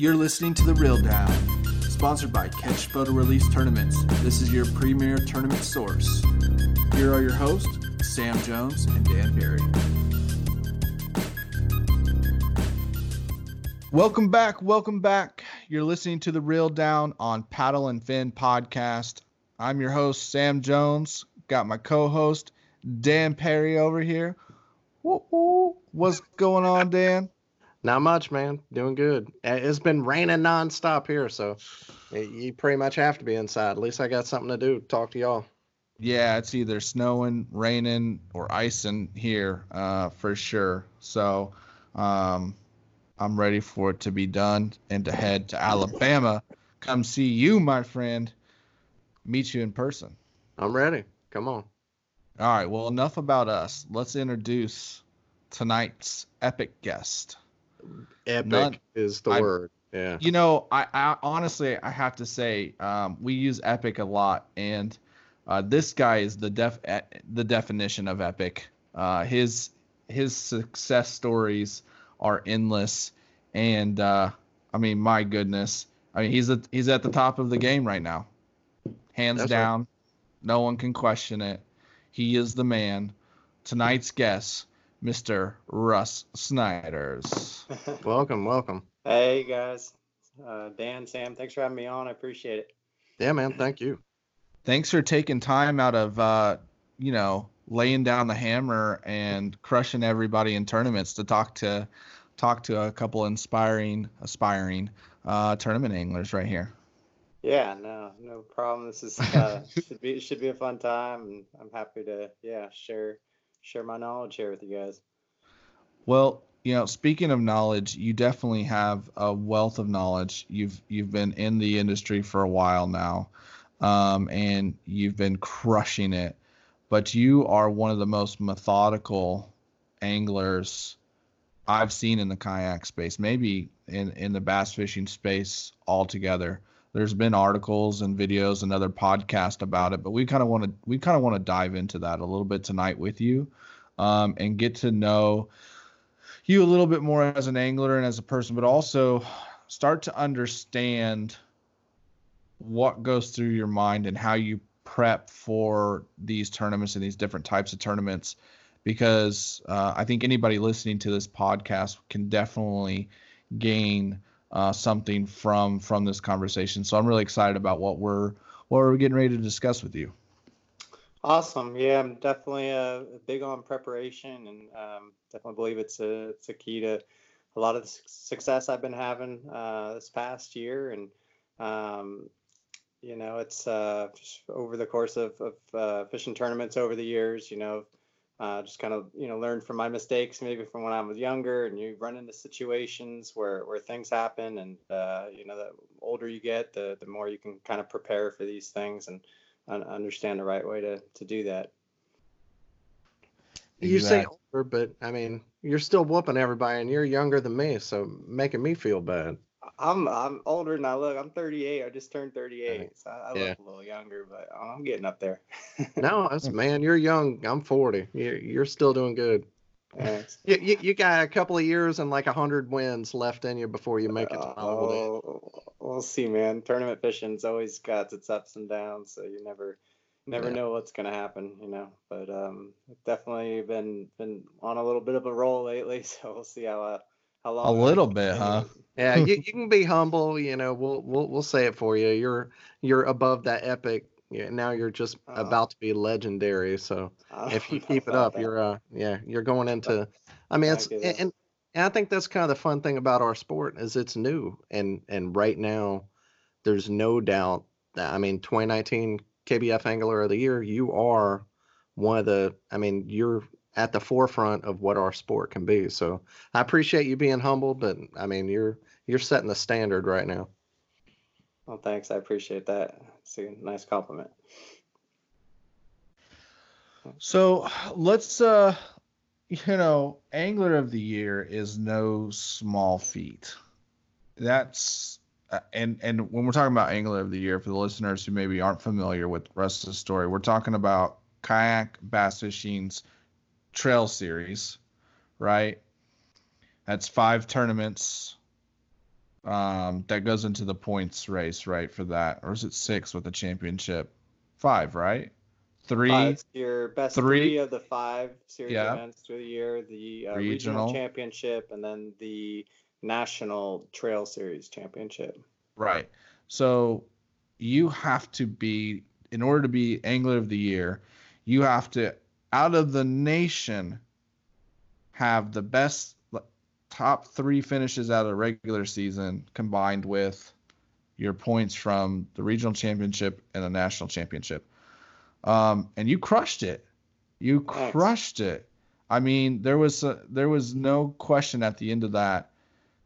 You're listening to The Reel Down, sponsored by Catch Photo Release Tournaments. This is your premier tournament source. Here are your hosts, Sam Jones and Dan Perry. Welcome back. Welcome back. You're listening to The Reel Down on Paddle and Fin podcast. I'm your host, Sam Jones. Got my co host, Dan Perry, over here. Woo-woo. What's going on, Dan? Not much, man. Doing good. It's been raining nonstop here, so you pretty much have to be inside. At least I got something to do. Talk to y'all. Yeah, it's either snowing, raining, or icing here uh, for sure. So um, I'm ready for it to be done and to head to Alabama. Come see you, my friend. Meet you in person. I'm ready. Come on. All right. Well, enough about us. Let's introduce tonight's epic guest. Epic None- is the I- word. Yeah. You know, I, I honestly I have to say um, we use epic a lot, and uh, this guy is the def the definition of epic. Uh, his his success stories are endless, and uh, I mean, my goodness, I mean he's at he's at the top of the game right now, hands That's right. down. No one can question it. He is the man. Tonight's guest, Mr. Russ Snyders. Welcome, welcome. Hey guys, uh, Dan, Sam, thanks for having me on. I appreciate it. Yeah, man. Thank you. thanks for taking time out of uh you know laying down the hammer and crushing everybody in tournaments to talk to talk to a couple inspiring aspiring uh tournament anglers right here Yeah, no, no problem. This is uh, should be should be a fun time, and I'm happy to yeah share share my knowledge here with you guys. well you know speaking of knowledge you definitely have a wealth of knowledge you've you've been in the industry for a while now um, and you've been crushing it but you are one of the most methodical anglers I've seen in the kayak space, maybe in, in the bass fishing space altogether. There's been articles and videos and other podcasts about it, but we kind of want to we kind of want to dive into that a little bit tonight with you, um, and get to know you a little bit more as an angler and as a person, but also start to understand what goes through your mind and how you prep for these tournaments and these different types of tournaments because uh, I think anybody listening to this podcast can definitely gain uh, something from from this conversation. So I'm really excited about what we're what we're getting ready to discuss with you. Awesome. Yeah, I'm definitely uh, big on preparation, and um, definitely believe it's a it's a key to a lot of the success I've been having uh, this past year, and um, you know, it's uh, over the course of, of uh, fishing tournaments over the years. You know, uh, just kind of you know learn from my mistakes, maybe from when I was younger, and you run into situations where where things happen, and uh, you know, the older you get, the the more you can kind of prepare for these things and un- understand the right way to to do that. You say older, but I mean, you're still whooping everybody, and you're younger than me, so making me feel bad. I'm I'm older than I look. I'm 38. I just turned 38, Right. so I, I Yeah. look a little younger, but I'm getting up there. No, that's man. You're young. I'm 40. You're you're still doing good. Thanks. You, you, you got a couple of years and like a hundred wins left in you before you make it to my old age. Oh, we'll see, man. Tournament fishing's always got its ups and downs, so you never never Yeah. know what's gonna happen, you know. But um, definitely been been on a little bit of a roll lately, so we'll see how uh, how A long. I- little bit, huh? Yeah, you, you can be humble. You know, we'll we'll we'll say it for you. You're you're above that epic. Yeah, now you're just Oh. about to be legendary. So I if you keep it up, that. you're uh yeah you're going into. I mean, it's and, and and I think that's kind of the fun thing about our sport is it's new and and right now, there's no doubt that I mean 2019 KBF Angler of the Year, you are one of the. I mean, you're at the forefront of what our sport can be. So I appreciate you being humble, but I mean, you're you're setting the standard right now. Well, thanks. I appreciate that. It's a nice compliment. So let's uh you know, angler of the year is no small feat. That's uh, and and when we're talking about angler of the year for the listeners who maybe aren't familiar with the rest of the story, we're talking about kayak bass fishing's trail series, right? That's five tournaments. Um, that goes into the points race, right? For that, or is it six with the championship? Five, right? Three. Five, your best three- three, of the five series Yeah. events through the year, the uh, Regional. regional. championship, and then the national trail series championship. Right. So you have to be, in order to be Angler of the Year, you have to, out of the nation, have the best top three finishes out of regular season combined with your points from the regional championship and the national championship. Um, and you crushed it. You crushed it. I mean, there was a, there was no question at the end of that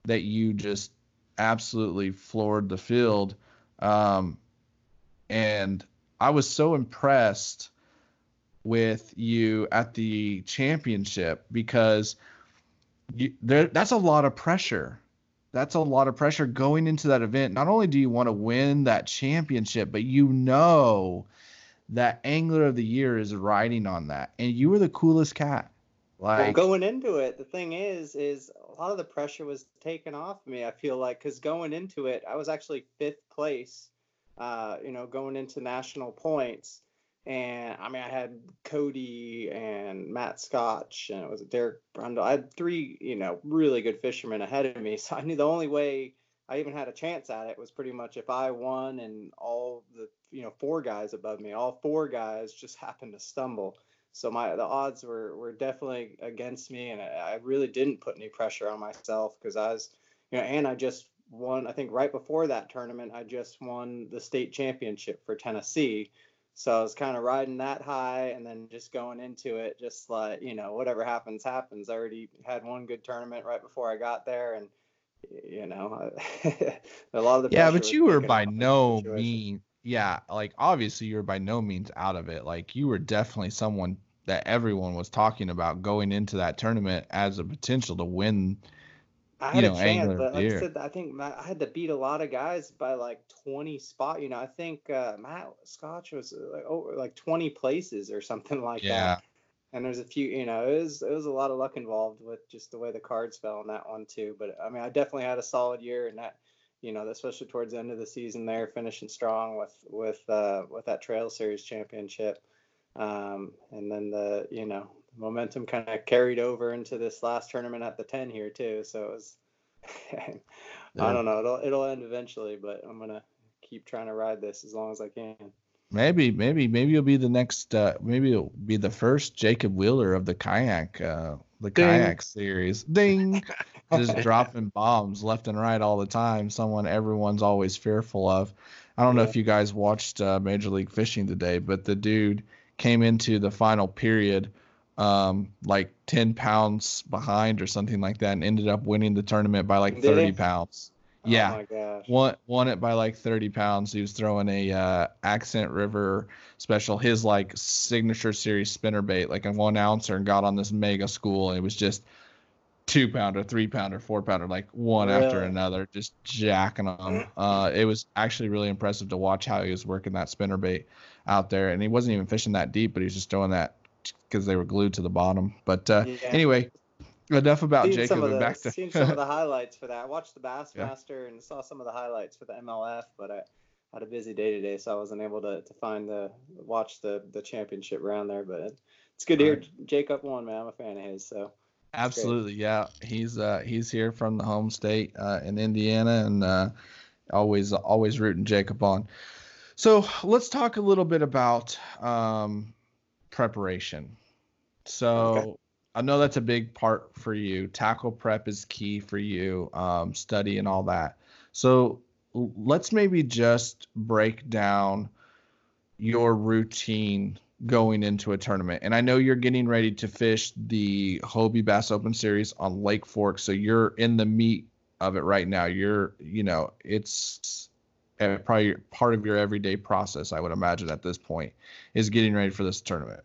that you just absolutely floored the field. Um, and I was so impressed with you at the championship because you, there, that's a lot of pressure. That's a lot of pressure going into that event. Not only do you want to win that championship, but you know that Angler of the Year is riding on that. And you were the coolest cat. Well, Like, going into it, the thing is, is a lot of the pressure was taken off me. I feel like because going into it, I was actually fifth place. Uh, you know, going into national points, and I mean, I had Cody and Matt Scotch, and it was Derek Brendle. I had three, you know, really good fishermen ahead of me. So I knew the only way I even had a chance at it was pretty much if I won, and all the, you know, four guys above me, all four guys just happened to stumble so my the odds were were definitely against me and I, really didn't put any pressure on myself because I was you know and I just won I think right before that tournament I just won the state championship for Tennessee so I was kind of riding that high and then just going into it just like you know whatever happens happens I already had one good tournament right before I got there and you know a lot of the yeah, but you were by off in that no means, yeah, like obviously you were by no means out of it. Like you were definitely someone that everyone was talking about going into that tournament as a potential to win. I you had know, a chance, but like. I said, I think Matt, I had to beat a lot of guys by like 20 spot. You know, I think uh, Matt Scotch was uh, like over like 20 places or something like Yeah. that. And there's a few, you know, it was it was a lot of luck involved with just the way the cards fell on that one too. But I mean, I definitely had a solid year, and that, you know, especially towards the end of the season, there finishing strong with with uh, with that Trail Series championship. Um, and then the, you know, momentum kind of carried over into this last tournament at the 10 here too. So it was, Yeah. I don't know, it'll, it'll end eventually, but I'm going to keep trying to ride this as long as I can. Maybe, maybe, maybe you'll be the next. Uh, maybe you'll be the first Jacob Wheeler of the kayak, uh, the Ding. kayak series. Ding, just dropping bombs left and right all the time. Someone everyone's always fearful of. I don't know if you guys watched uh, Major League Fishing today, but the dude came into the final period um like 10 pounds behind or something like that and ended up winning the tournament by like Did he? 30 pounds yeah Oh my gosh. won won it by like 30 pounds. He was throwing a uh, Accent River special, his like signature series spinner bait, like a one ouncer, and got on this mega school. And it was just two pounder, three pounder, four pounder, like one after another, just jacking them. Uh, it was actually really impressive to watch how he was working that spinner bait out there. And he wasn't even fishing that deep, but he was just throwing that because they were glued to the bottom. But uh, Yeah. anyway, enough about Seen Jacob some the, back to seen some of the highlights for that. I watched the Yeah. Bassmaster and saw some of the highlights for the MLF, but I had a busy day today, so I wasn't able to, to find the watch the the championship round there. But it's good to hear Jacob won, man. I'm a fan of his. So Absolutely, yeah. He's uh, he's here from the home state uh, in Indiana, and uh, always always rooting Jacob on. So let's talk a little bit about um, preparation. So okay. I know that's a big part for you. Tackle prep is key for you, um, study and all that. So let's maybe just break down your routine going into a tournament. And I know you're getting ready to fish the Hobie Bass Open Series on Lake Fork, so you're in the meat of it right now. You're, you know, it's probably part of your everyday process. I would imagine at this point is getting ready for this tournament.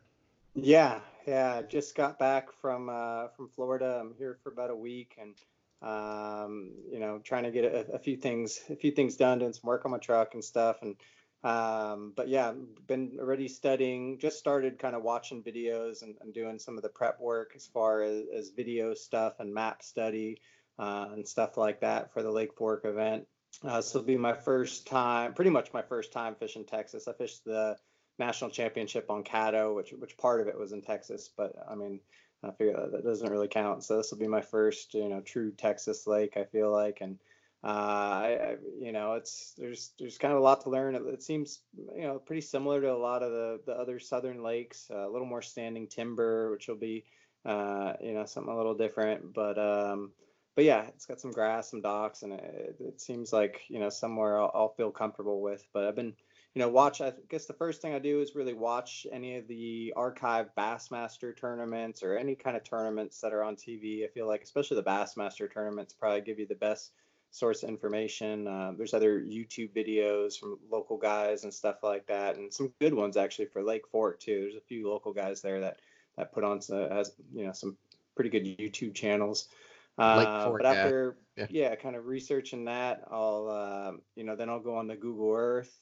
Yeah, yeah. Just got back from uh, from Florida. I'm here for about a week, and um, you know, trying to get a, a, few things a few things done, doing some work on my truck and stuff, and um, but yeah, been already studying. Just started kind of watching videos and, and, doing some of the prep work as far as, as video stuff and map study uh, and stuff like that for the Lake Fork event. Uh, this will be my first time, pretty much my first time fishing Texas. I fished the national championship on Caddo, which which part of it was in Texas, but I mean, I figure that, that doesn't really count. So this will be my first, you know, true Texas lake. I feel like, and uh, I, I, you know, it's there's there's kind of a lot to learn. It, it, seems, you know, pretty similar to a lot of the the other southern lakes. Uh, a little more standing timber, which will be, uh, you know, something a little different. But um, but yeah, it's got some grass, some docks, and it, it seems like you know somewhere I'll, I'll feel comfortable with. But I've been you know, watch. I guess the first thing I do is really watch any of the archive Bassmaster tournaments or any kind of tournaments that are on TV. I feel like, especially the Bassmaster tournaments, probably give you the best source information. Uh, there's other YouTube videos from local guys and stuff like that, and some good ones actually for Lake Fork too. There's a few local guys there that that put on some, has you know some pretty good YouTube channels. Uh, but after yeah. yeah. kind of researching that, I'll uh, you know then I'll go on the Google Earth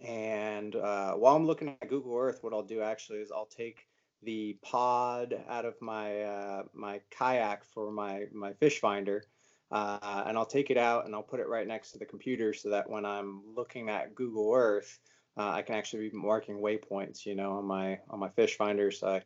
and uh, while I'm looking at Google Earth, what I'll do actually is I'll take the pod out of my uh, my kayak for my my fish finder, uh, and I'll take it out and I'll put it right next to the computer so that when I'm looking at Google Earth, uh, I can actually be marking waypoints, you know, on my on my fish finder. So I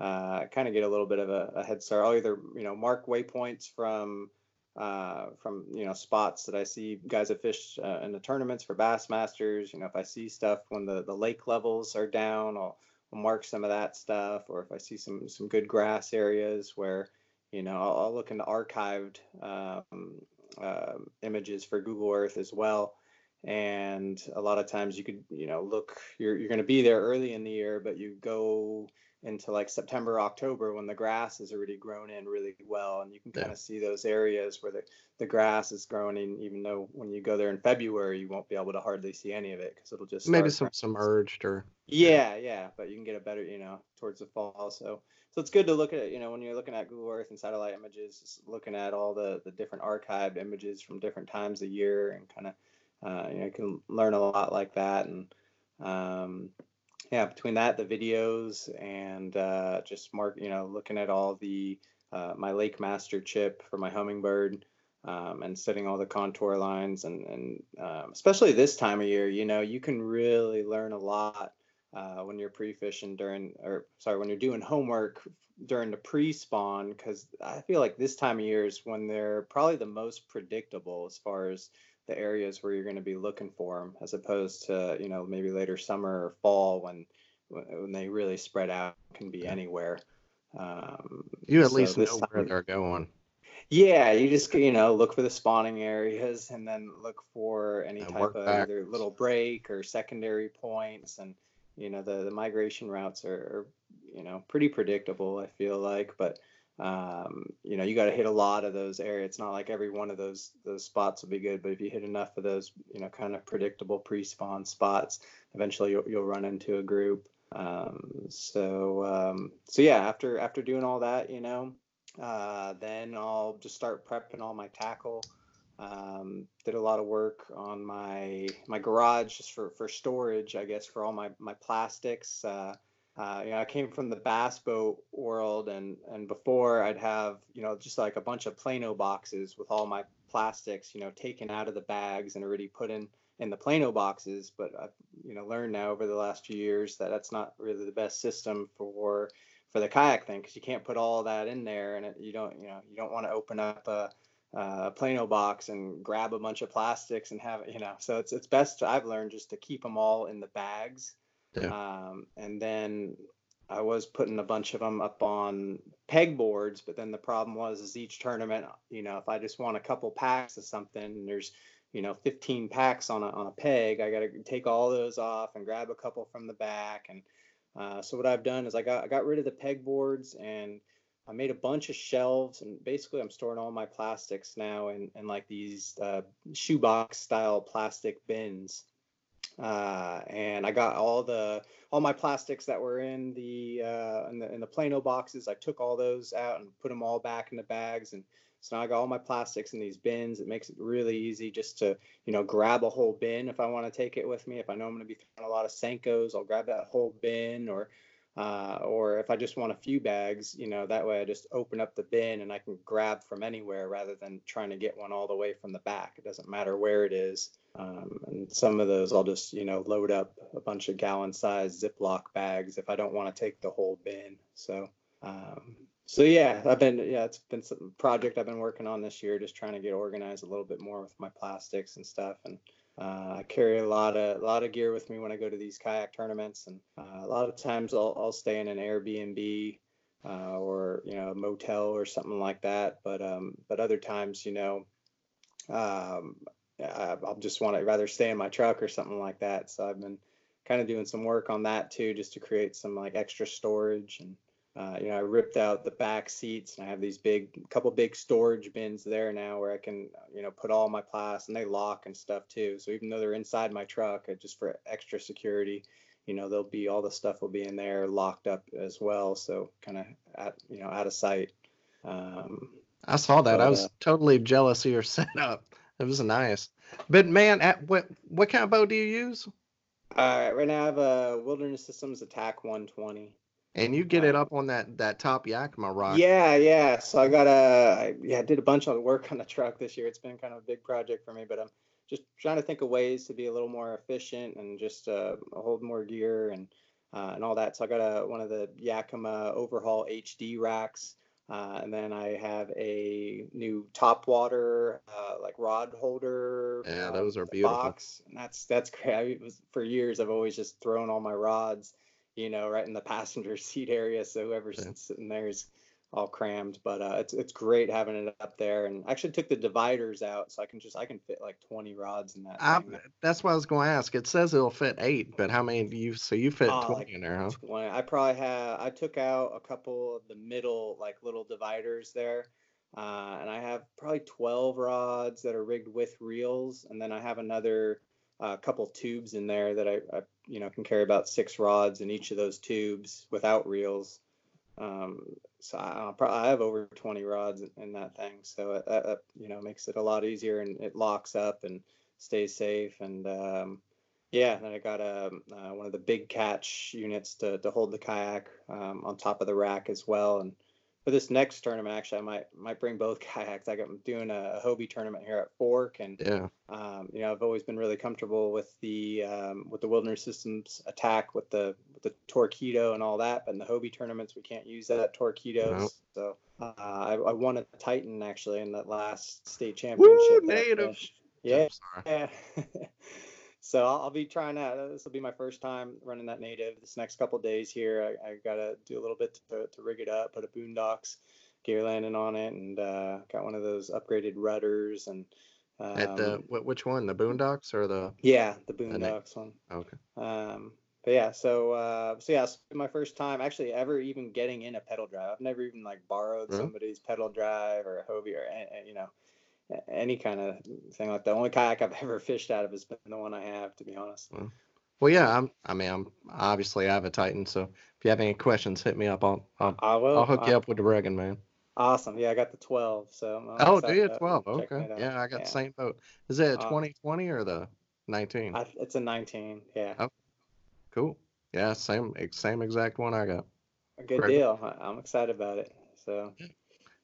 uh, kind of get a little bit of a, a head start. I'll either you know mark waypoints from uh, from you know spots that I see guys have fished uh, in the tournaments for Bassmasters. You know, if I see stuff when the, the lake levels are down, I'll, I'll mark some of that stuff. Or if I see some some good grass areas where you know I'll, I'll look into archived um, uh, images for Google Earth as well. And a lot of times you could you know look you're you're going to be there early in the year, but you go into like September, October when the grass is already grown in really well. And you can kind yeah. of see those areas where the, the grass is growing even though when you go there in February, you won't be able to hardly see any of it because it'll just maybe some submerged or. Yeah, yeah, but you can get a better, you know, towards the fall. So, so it's good to look at, you know, when you're looking at Google Earth and satellite images, looking at all the, the different archived images from different times of year and kind of, uh, you know, you can learn a lot like that. And, um, yeah, between that, the videos, and uh, just mark, you know, looking at all the uh, my Lake Master chip for my Humminbird, um, and setting all the contour lines, and and um, especially this time of year, you know, you can really learn a lot uh, when you're pre-fishing during, or sorry, when you're doing homework during the pre-spawn, because I feel like this time of year is when they're probably the most predictable as far as the areas where you're going to be looking for them, as opposed to you know maybe later summer or fall when when they really spread out can be anywhere. Um, you at so least know time, where they're going. Yeah, you just you know look for the spawning areas and then look for any and type of back. either little break or secondary points, and you know the the migration routes are, are you know pretty predictable. I feel like, but um, you know, you got to hit a lot of those areas. It's not like every one of those those spots will be good, but if you hit enough of those, you know, kind of predictable pre-spawn spots, eventually you'll, you'll run into a group. Um, so um, so yeah, after after doing all that, you know, uh, then I'll just start prepping all my tackle. Um, did a lot of work on my my garage just for for storage, I guess, for all my my plastics. Uh, uh, you know, I came from the bass boat world, and and before I'd have you know just like a bunch of Plano boxes with all my plastics, you know, taken out of the bags and already put in in the Plano boxes. But I've you know learned now over the last few years that that's not really the best system for for the kayak thing because you can't put all that in there and it, you don't you know you don't want to open up a, a plano box and grab a bunch of plastics and have it you know so it's it's best I've learned just to keep them all in the bags Yeah. um, and then I was putting a bunch of them up on pegboards but then the problem was is each tournament you know if I just want a couple packs of something there's you know 15 packs on a, on a peg I got to take all those off and grab a couple from the back and uh, so what I've done is I got I got rid of the pegboards and I made a bunch of shelves and basically I'm storing all my plastics now in, in like these uh, shoebox style plastic bins. Uh, and I got all the all my plastics that were in the uh, in the in the Plano boxes. I took all those out and put them all back in the bags and so now I got all my plastics in these bins. It makes it really easy just to, you know, grab a whole bin if I want to take it with me. If I know I'm going to be throwing a lot of Senkos, I'll grab that whole bin. Or, uh, or if I just want a few bags, you know, that way I just open up the bin and I can grab from anywhere rather than trying to get one all the way from the back. It doesn't matter where it is. Um, and some of those I'll just, you know, load up a bunch of gallon-sized Ziploc bags if I don't want to take the whole bin. So. Um, so yeah, I've been yeah, it's been some project I've been working on this year, just trying to get organized a little bit more with my plastics and stuff. And uh, I carry a lot of a lot of gear with me when I go to these kayak tournaments, and uh, a lot of times I'll I'll stay in an Airbnb uh, or you know a motel or something like that. But um, but other times, you know, um, I, I'll just want to rather stay in my truck or something like that. So I've been kind of doing some work on that too, just to create some like extra storage and uh, you know, I ripped out the back seats and I have these big, couple big storage bins there now where I can, you know, put all my plastic and they lock and stuff too. So even though they're inside my truck, uh, just for extra security, you know, there'll be all the stuff will be in there locked up as well. So kind of at, you know, out of sight. Um, I saw that. but, I was uh, totally jealous of your setup. It was nice. But man, at what what kind of bow do you use? uh, right now I have a Wilderness Systems ATAK 120. And you get it up on that that top Yakima rock. Yeah, yeah. So I got a, I, yeah, I did a bunch of work on the truck this year. It's been kind of a big project for me, but I'm just trying to think of ways to be a little more efficient and just uh, hold more gear and uh, and all that. So I got a one of the Yakima Overhaul HD racks, uh, and then I have a new top water uh, like rod holder. Yeah, uh, those are beautiful. Box, and that's that's great. I, was for years. I've always just thrown all my rods you know, right in the passenger seat area. So whoever's Yeah. sitting there is all crammed. But uh, it's it's great having it up there. And I actually took the dividers out, so I can just I can fit like 20 rods in that. I, that's what I was going to ask. It says it'll fit eight, but how many do you? So you fit twenty like in there, huh? 20. I probably have. I took out a couple of the middle like little dividers there. Uh, and I have probably 12 rods that are rigged with reels, and then I have another uh, couple tubes in there that I, I, you know, can carry about six rods in each of those tubes without reels. Um, so I, I have over 20 rods in, that thing, so it, that, you know makes it a lot easier and it locks up and stays safe. And um, yeah, then I got a uh, one of the BigCatch units to to hold the kayak um, on top of the rack as well. And for this next tournament, actually, I might might bring both kayaks. I got, I'm doing a, Hobie tournament here at Fork, and Yeah. um, you know I've always been really comfortable with the um, with the Wilderness Systems ATAK with the with the Torqeedo and all that. But in the Hobie tournaments, we can't use that Torqeedos. Nope. So uh, I, I won a Titan actually in that last state championship. Woo, native. Yeah, yeah. so I'll, I'll be trying that. This will be my first time running that native. This next couple days here, I, I gotta do a little bit to, to rig it up, put a Boonedox gear landing on it, and uh, got one of those upgraded rudders and. Um, At the which one? The Boonedox or the? yeah, the Boonedox one. Okay. Um, but yeah, so uh, so yeah, it's my first time actually ever even getting in a pedal drive. I've never even like borrowed Really? somebody's pedal drive or a Hobie or you know any kind of thing like that. The only kayak I've ever fished out of has been the one I have, to be honest. Well, yeah. I'm. I mean, I'm obviously I have a Titan, so if you have any questions, hit me up. I'll I'll, I will. I'll hook you uh, up with the rigging, man. Awesome. Yeah, I got the 12. So I'm Oh, do you? 12. Okay. Yeah, I got Yeah. the same boat. Is it a Uh, 2020 or the 19? I, it's a 19. Yeah, Oh, Cool. Yeah, same same exact one I got. a good great. deal. I'm excited about it. So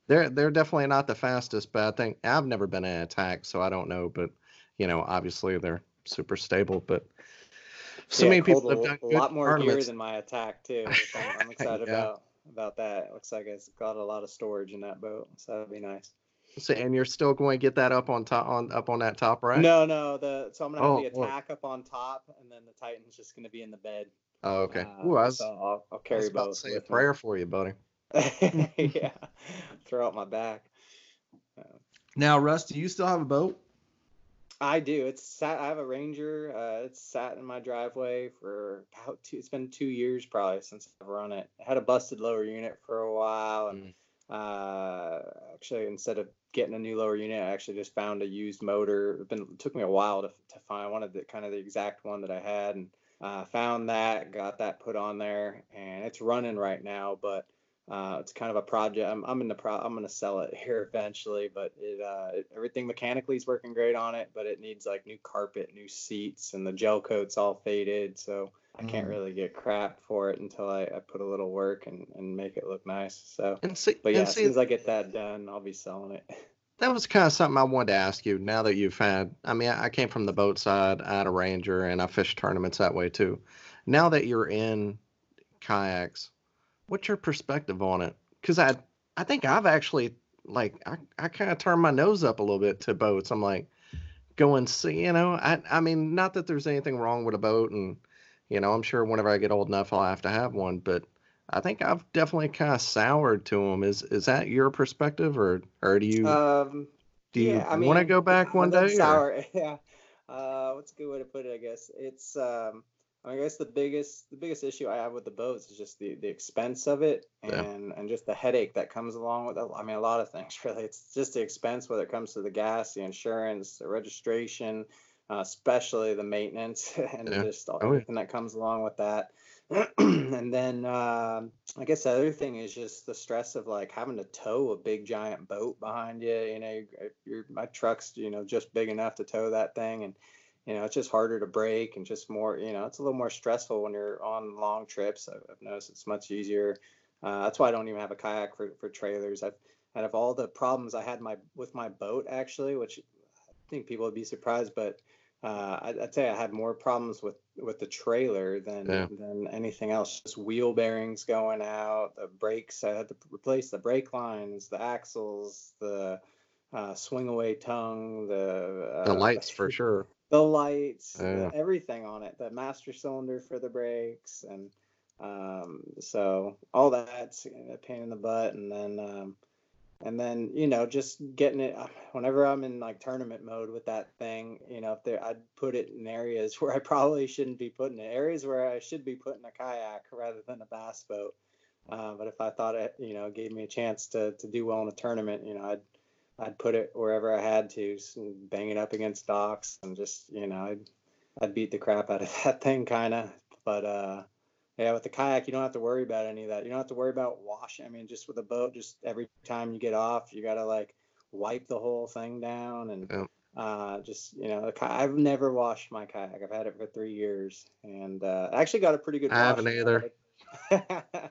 They're they're definitely not the fastest, but I think I've never been in an ATAK, so I don't know. But you know, obviously they're super stable. But so yeah, many people have a, done a lot more gear tournaments. than my ATAK too, I'm, I'm excited Yeah. about. about that. It looks like it's got a lot of storage in that boat, so that'd be nice. So, and you're still going to get that up on top on up on that top right? No, no. The so I'm gonna have Oh, the ATAK up on top, and then the Titan's just gonna be in the bed. Oh, okay. Uh, Ooh, I was, so I'll, I'll I carry was about to say a with me. prayer for you, buddy. yeah, throw out my back. Now, Russ, do you still have a boat? I do. It's sat. I have a Ranger. Uh, it's sat in my driveway for about two. It's been two years probably since I've run it. I had a busted lower unit for a while, and uh, actually instead of getting a new lower unit, I actually just found a used motor. It been it took me a while to to find. one of the kind of the exact one that I had, and uh, found that, got that put on there, and it's running right now, but. Uh, it's kind of a project. I'm, I'm in the pro. I'm gonna sell it here eventually, but it, uh, it, everything mechanically is working great on it, but it needs like new carpet, new seats, and the gel coat's all faded, so I can't Mm. really get crap for it until I, I put a little work and, and make it look nice. So, And see, but yeah, and as soon as I get that done, I'll be selling it. that was kind of something I wanted to ask you. Now that you've had, I mean, I I came from the boat side. I had a Ranger, and I fished tournaments that way too. Now that you're in kayaks, what's your perspective on it? Because I, I think I've actually like I, I kind of turned my nose up a little bit to boats. I'm like, go and see, you know. I, I mean, not that there's anything wrong with a boat, and you know, I'm sure whenever I get old enough, I'll have to have one. But I think I've definitely kind of soured to them. Is is that your perspective, or or do you Um, do you yeah, want to go back one day? or- Sour, yeah. Uh, what's a good way to put it? I guess it's. Um, I guess the biggest the biggest issue I have with the boats is just the the expense of it Yeah. and and just the headache that comes along with it. I mean, a lot of things really. It's just the expense, whether it comes to the gas, the insurance, the registration, uh, especially the maintenance and Yeah. just all, Oh, everything that comes along with that. and then um, I guess the other thing is just the stress of like having to tow a big giant boat behind you. You know, you- your my truck's you know just big enough to tow that thing, and you know it's just harder to break and just more. You know, it's a little more stressful when you're on long trips. I've, I've noticed it's much easier. Uh, that's why I don't even have a kayak for, for trailers. I've out of all the problems I had my with my boat actually, which I think people would be surprised, but uh, I'd, I'd say I had more problems with with the trailer than Yeah. than anything else. Just wheel bearings going out, the brakes. I had to replace the brake lines, the axles, the uh, swing away tongue, the uh, the lights for sure. The lights, Yeah. everything on it, the master cylinder for the brakes, and um, so all that's a pain in the butt. And then, um, and then you know, just getting it. uh, Whenever I'm in like tournament mode with that thing, you know, if there, I'd put it in areas where I probably shouldn't be putting it. Areas where I should be putting a kayak rather than a bass boat. Uh, but if I thought it, you know, gave me a chance to to do well in a tournament, you know, I'd I'd put it wherever I had to, bang it up against docks, and just you know, I'd I'd beat the crap out of that thing, kind of. But uh, yeah, with the kayak, you don't have to worry about any of that. You don't have to worry about washing. I mean, just with a boat, just every time you get off, you gotta like wipe the whole thing down, and Yeah. uh, just you know, I've never washed my kayak. I've had it for three years, and uh, I actually got a pretty good. I haven't now either. that I-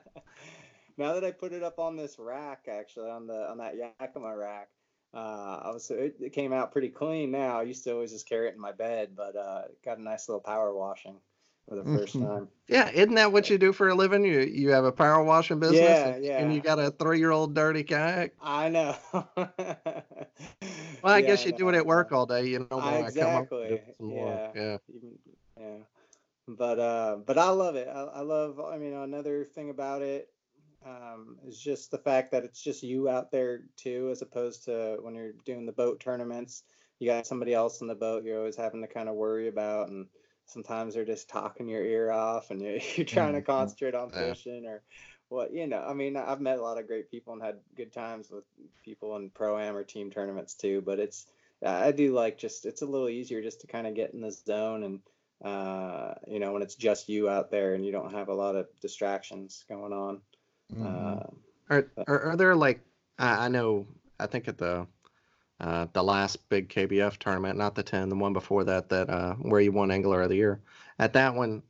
now that I put it up on this rack, actually on the on that Yakima rack, uh, I was it, it came out pretty clean. Now I used to always just carry it in my bed, but uh, got a nice little power washing for the 1st Mhm. time. Yeah, isn't that what you do for a living? You you have a power washing business, Yeah, and, yeah. and you got a three year old dirty kayak. I know. Well, I Yeah, guess you do it at work all day. You know, when I come home, Exactly. some more. Yeah. yeah. even- yeah but uh but i love it I, I love i mean another thing about it um is just the fact that it's just you out there too as opposed to when you're doing the boat tournaments you got somebody else in the boat you're always having to kind of worry about and sometimes they're just talking your ear off and you're, you're trying to Mhm. concentrate on Yeah. fishing or what you know i mean i've met a lot of great people and had good times with people in pro am or team tournaments too but it's I do like just it's a little easier just to kind of get in the zone and uh, you know when it's just you out there and you don't have a lot of distractions going on. Mhm. Uh, Are, are are there like I I know I think at the uh, the last big KBF tournament, not the ten, the one before that, that uh, where you won Angler of the Year. At that one,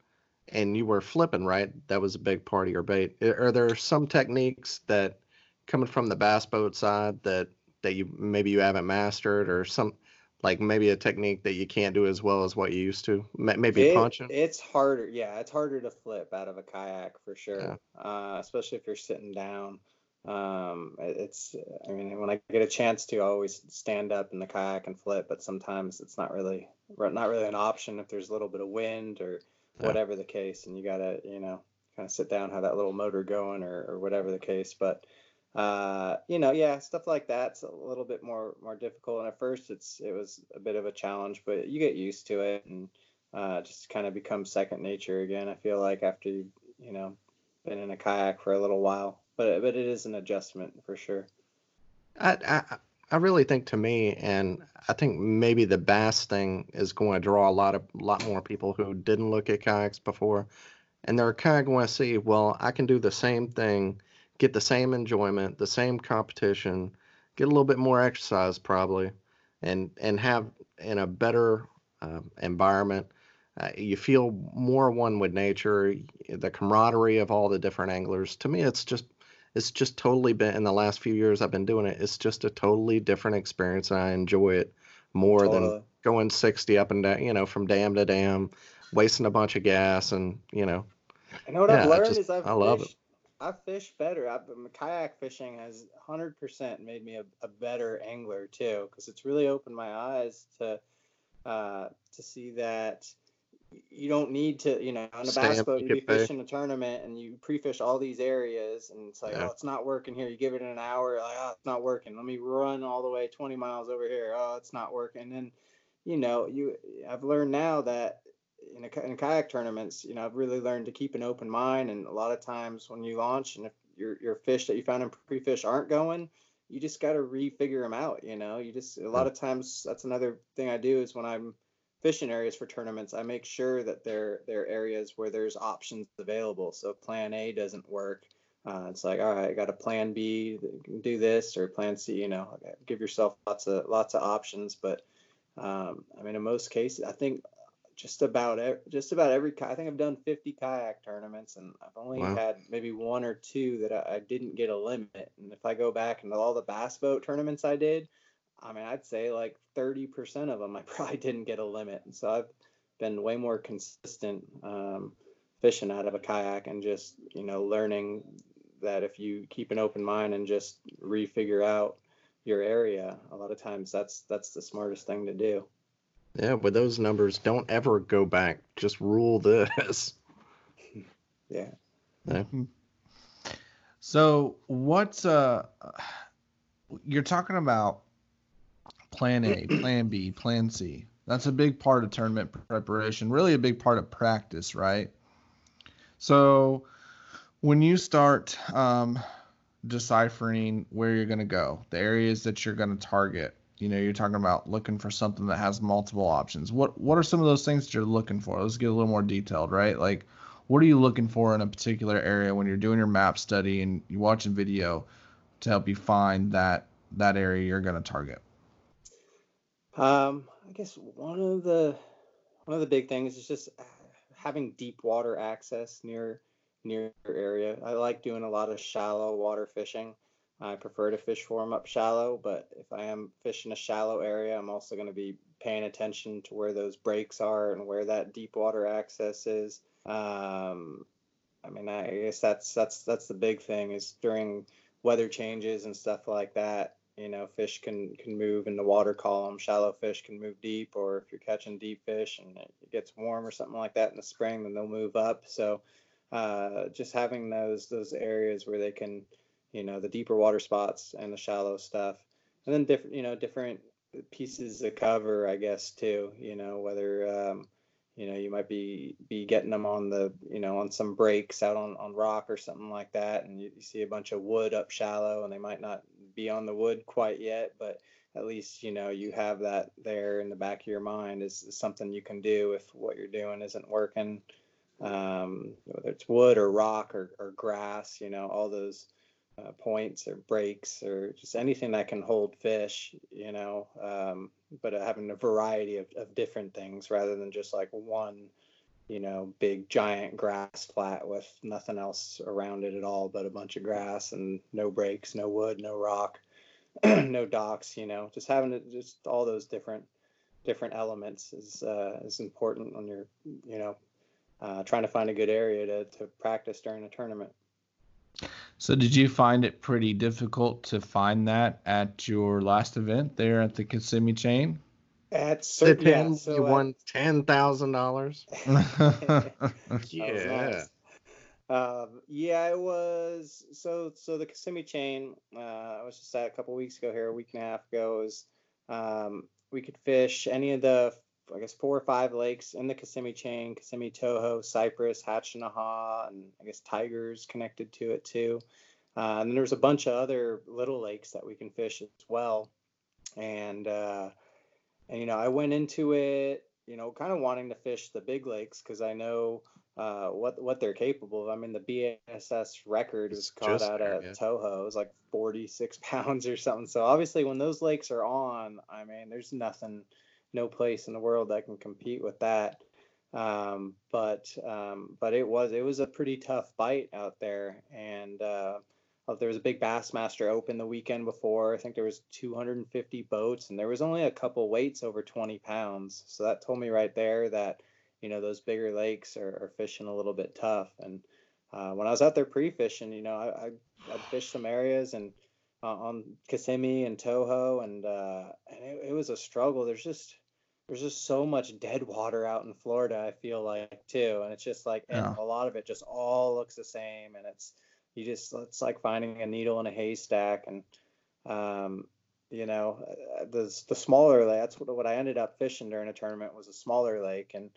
and you were flipping right. That was a big part of your bait. Are there some techniques that coming from the bass boat side that that you maybe you haven't mastered, or some Like maybe a technique that you can't do as well as what you used to. Maybe it, punching. It's harder. Yeah, it's harder to flip out of a kayak for sure. Yeah. Uh, especially if you're sitting down. Um, it's, I mean, when I get a chance to, I always stand up in the kayak and flip, but sometimes it's not really, not really an option if there's a little bit of wind or whatever the case, and you gotta, you know, kind of sit down, have that little motor going or, or whatever the case. But, uh, you know, yeah, stuff like that's a little bit more, more difficult. And at first it's, it was a bit of a challenge, but you get used to it and, uh, just kind of becomes second nature again. I feel like after you, you know, been in a kayak for a little while but but it is an adjustment for sure. I, I I really think to me, and I think maybe the bass thing is going to draw a lot of lot more people who didn't look at kayaks before, and they're kind of going to see, well, I can do the same thing, get the same enjoyment, the same competition, get a little bit more exercise probably, and and have in a better uh, environment. Uh, you feel more one with nature, the camaraderie of all the different anglers. To me, it's just it's just totally been in the last few years I've been doing it. It's just a totally different experience, and I enjoy it more totally. than going 60 up and down, you know, from dam to dam, wasting a bunch of gas, and you know. Know what yeah, I've learned just, is I've I love fished, it. I fish better. I've, kayak fishing has 100% made me a, a better angler too, because it's really opened my eyes to uh, to see that you don't need to, you know, on a bass boat, you be fishing a tournament and you pre-fish all these areas, and it's like, yeah. oh, it's not working here. You give it an hour, like, oh, it's not working. Let me run all the way 20 miles over here. Oh, it's not working. And then, you know, you, I've learned now that in a, in kayak tournaments, you know, I've really learned to keep an open mind. And a lot of times when you launch, and if your your fish that you found in pre-fish aren't going, you just got to refigure them out. You know, you just a lot of times that's another thing I do is when I'm fishing areas for tournaments, I make sure that they're they're areas where there's options available. So Plan A doesn't work, uh, it's like all right, I got a Plan B, do this, or Plan C. You know, give yourself lots of lots of options. But um, I mean, in most cases, I think just about every, just about every I think I've done 50 kayak tournaments, and I've only wow. had maybe one or two that I, I didn't get a limit. And if I go back and all the bass boat tournaments I did, I mean, I'd say like 30% of them I probably didn't get a limit. And so I've been way more consistent um, fishing out of a kayak and just, you know, learning that if you keep an open mind and just refigure out your area, a lot of times that's that's the smartest thing to do. Yeah, with those numbers, don't ever go back. Just rule this. yeah. yeah. So what's uh you're talking about plan A, plan B, plan C. That's a big part of tournament preparation, really a big part of practice, right? So when you start um, deciphering where you're going to go, the areas that you're going to target, you know, you're talking about looking for something that has multiple options. What what are some of those things that you're looking for? Let's get a little more detailed, right? Like what are you looking for in a particular area when you're doing your map study and you're watching video to help you find that that area you're going to target? Um, I guess one of the one of the big things is just having deep water access near near your area. I like doing a lot of shallow water fishing. I prefer to fish for them up shallow, but if I am fishing a shallow area, I'm also going to be paying attention to where those breaks are and where that deep water access is. Um, I mean, I guess that's that's that's the big thing is during weather changes and stuff like that you know fish can can move in the water column shallow fish can move deep or if you're catching deep fish and it gets warm or something like that in the spring then they'll move up so uh, just having those those areas where they can you know the deeper water spots and the shallow stuff. And then different you know different pieces of cover i guess too you know whether um, you know you might be be getting them on the you know on some breaks out on on rock or something like that and you, you, see a bunch of wood up shallow and they might not be on the wood quite yet but at least you know you have that there in the back of your mind is, is something you can do if what you're doing isn't working. Um, whether it's wood or rock or, or grass you know all those uh, points or breaks or just anything that can hold fish, you know, um, but having a variety of, of different things rather than just like one, you know, big giant grass flat with nothing else around it at all but a bunch of grass and no breaks, no wood, no rock, no docks, you know, just having it, just all those different different elements is uh, is important when you're you know uh, trying to find a good area to to practice during a tournament. So, did you find it pretty difficult to find that at your last event there at the Kissimmee chain? At certain, yeah, so you at- won ten thousand dollars. Yeah. Um, yeah, it was so so the Kissimmee chain. Uh, I was just at a couple weeks ago here, a week and a half ago. Was um, we could fish any of the I guess four or five lakes in the Kissimmee chain: Kissimmee, Toho, Cypress, Hatchineha, and I guess Tigers connected to it too. Uh, and then there's a bunch of other little lakes that we can fish as well. And uh, and you know, I went into it, you know, kind of wanting to fish the big lakes because I know uh, what what they're capable of. I mean, the BASS record was caught out there, at yeah. Toho. It was like 46 pounds or something. So obviously, when those lakes are on, I mean, there's nothing, no place in the world that can compete with that. Um, but um, but it was it was a pretty tough bite out there, and uh, there was a big Bassmaster Open the weekend before. I think there was 250 boats, and there was only a couple weights over 20 pounds. So that told me right there that you know those bigger lakes are, are fishing a little bit tough. And uh, when I was out there pre-fishing, you know, I I I'd fished some areas and uh, on Kissimmee and Toho, and uh, and it, it was a struggle. There's just there's just so much dead water out in Florida. I feel like too, and it's just like and Yeah. a lot of it just all looks the same, and it's you just it's like finding a needle in a haystack, and um, you know uh, the the smaller lake. That's what, what I ended up fishing during a tournament was a smaller lake, and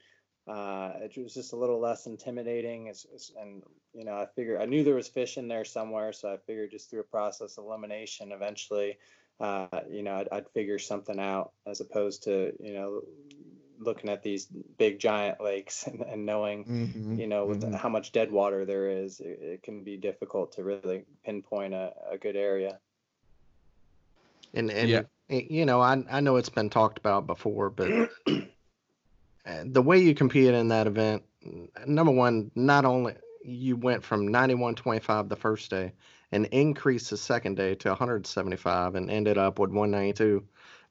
uh, it was just a little less intimidating. It's, it's, and you know, I figured I knew there was fish in there somewhere, so I figured just through a process of elimination, eventually, uh, you know, I'd, I'd figure something out as opposed to you know looking at these big giant lakes and, and knowing Mhm, you know with mhm. how much dead water there is, it, it can be difficult to really pinpoint a, a good area. And and Yeah. you know, I I know it's been talked about before, but uh, the way you competed in that event, number one, not only you went from 91.25 the first day and increased the second day to 175 and ended up with 192,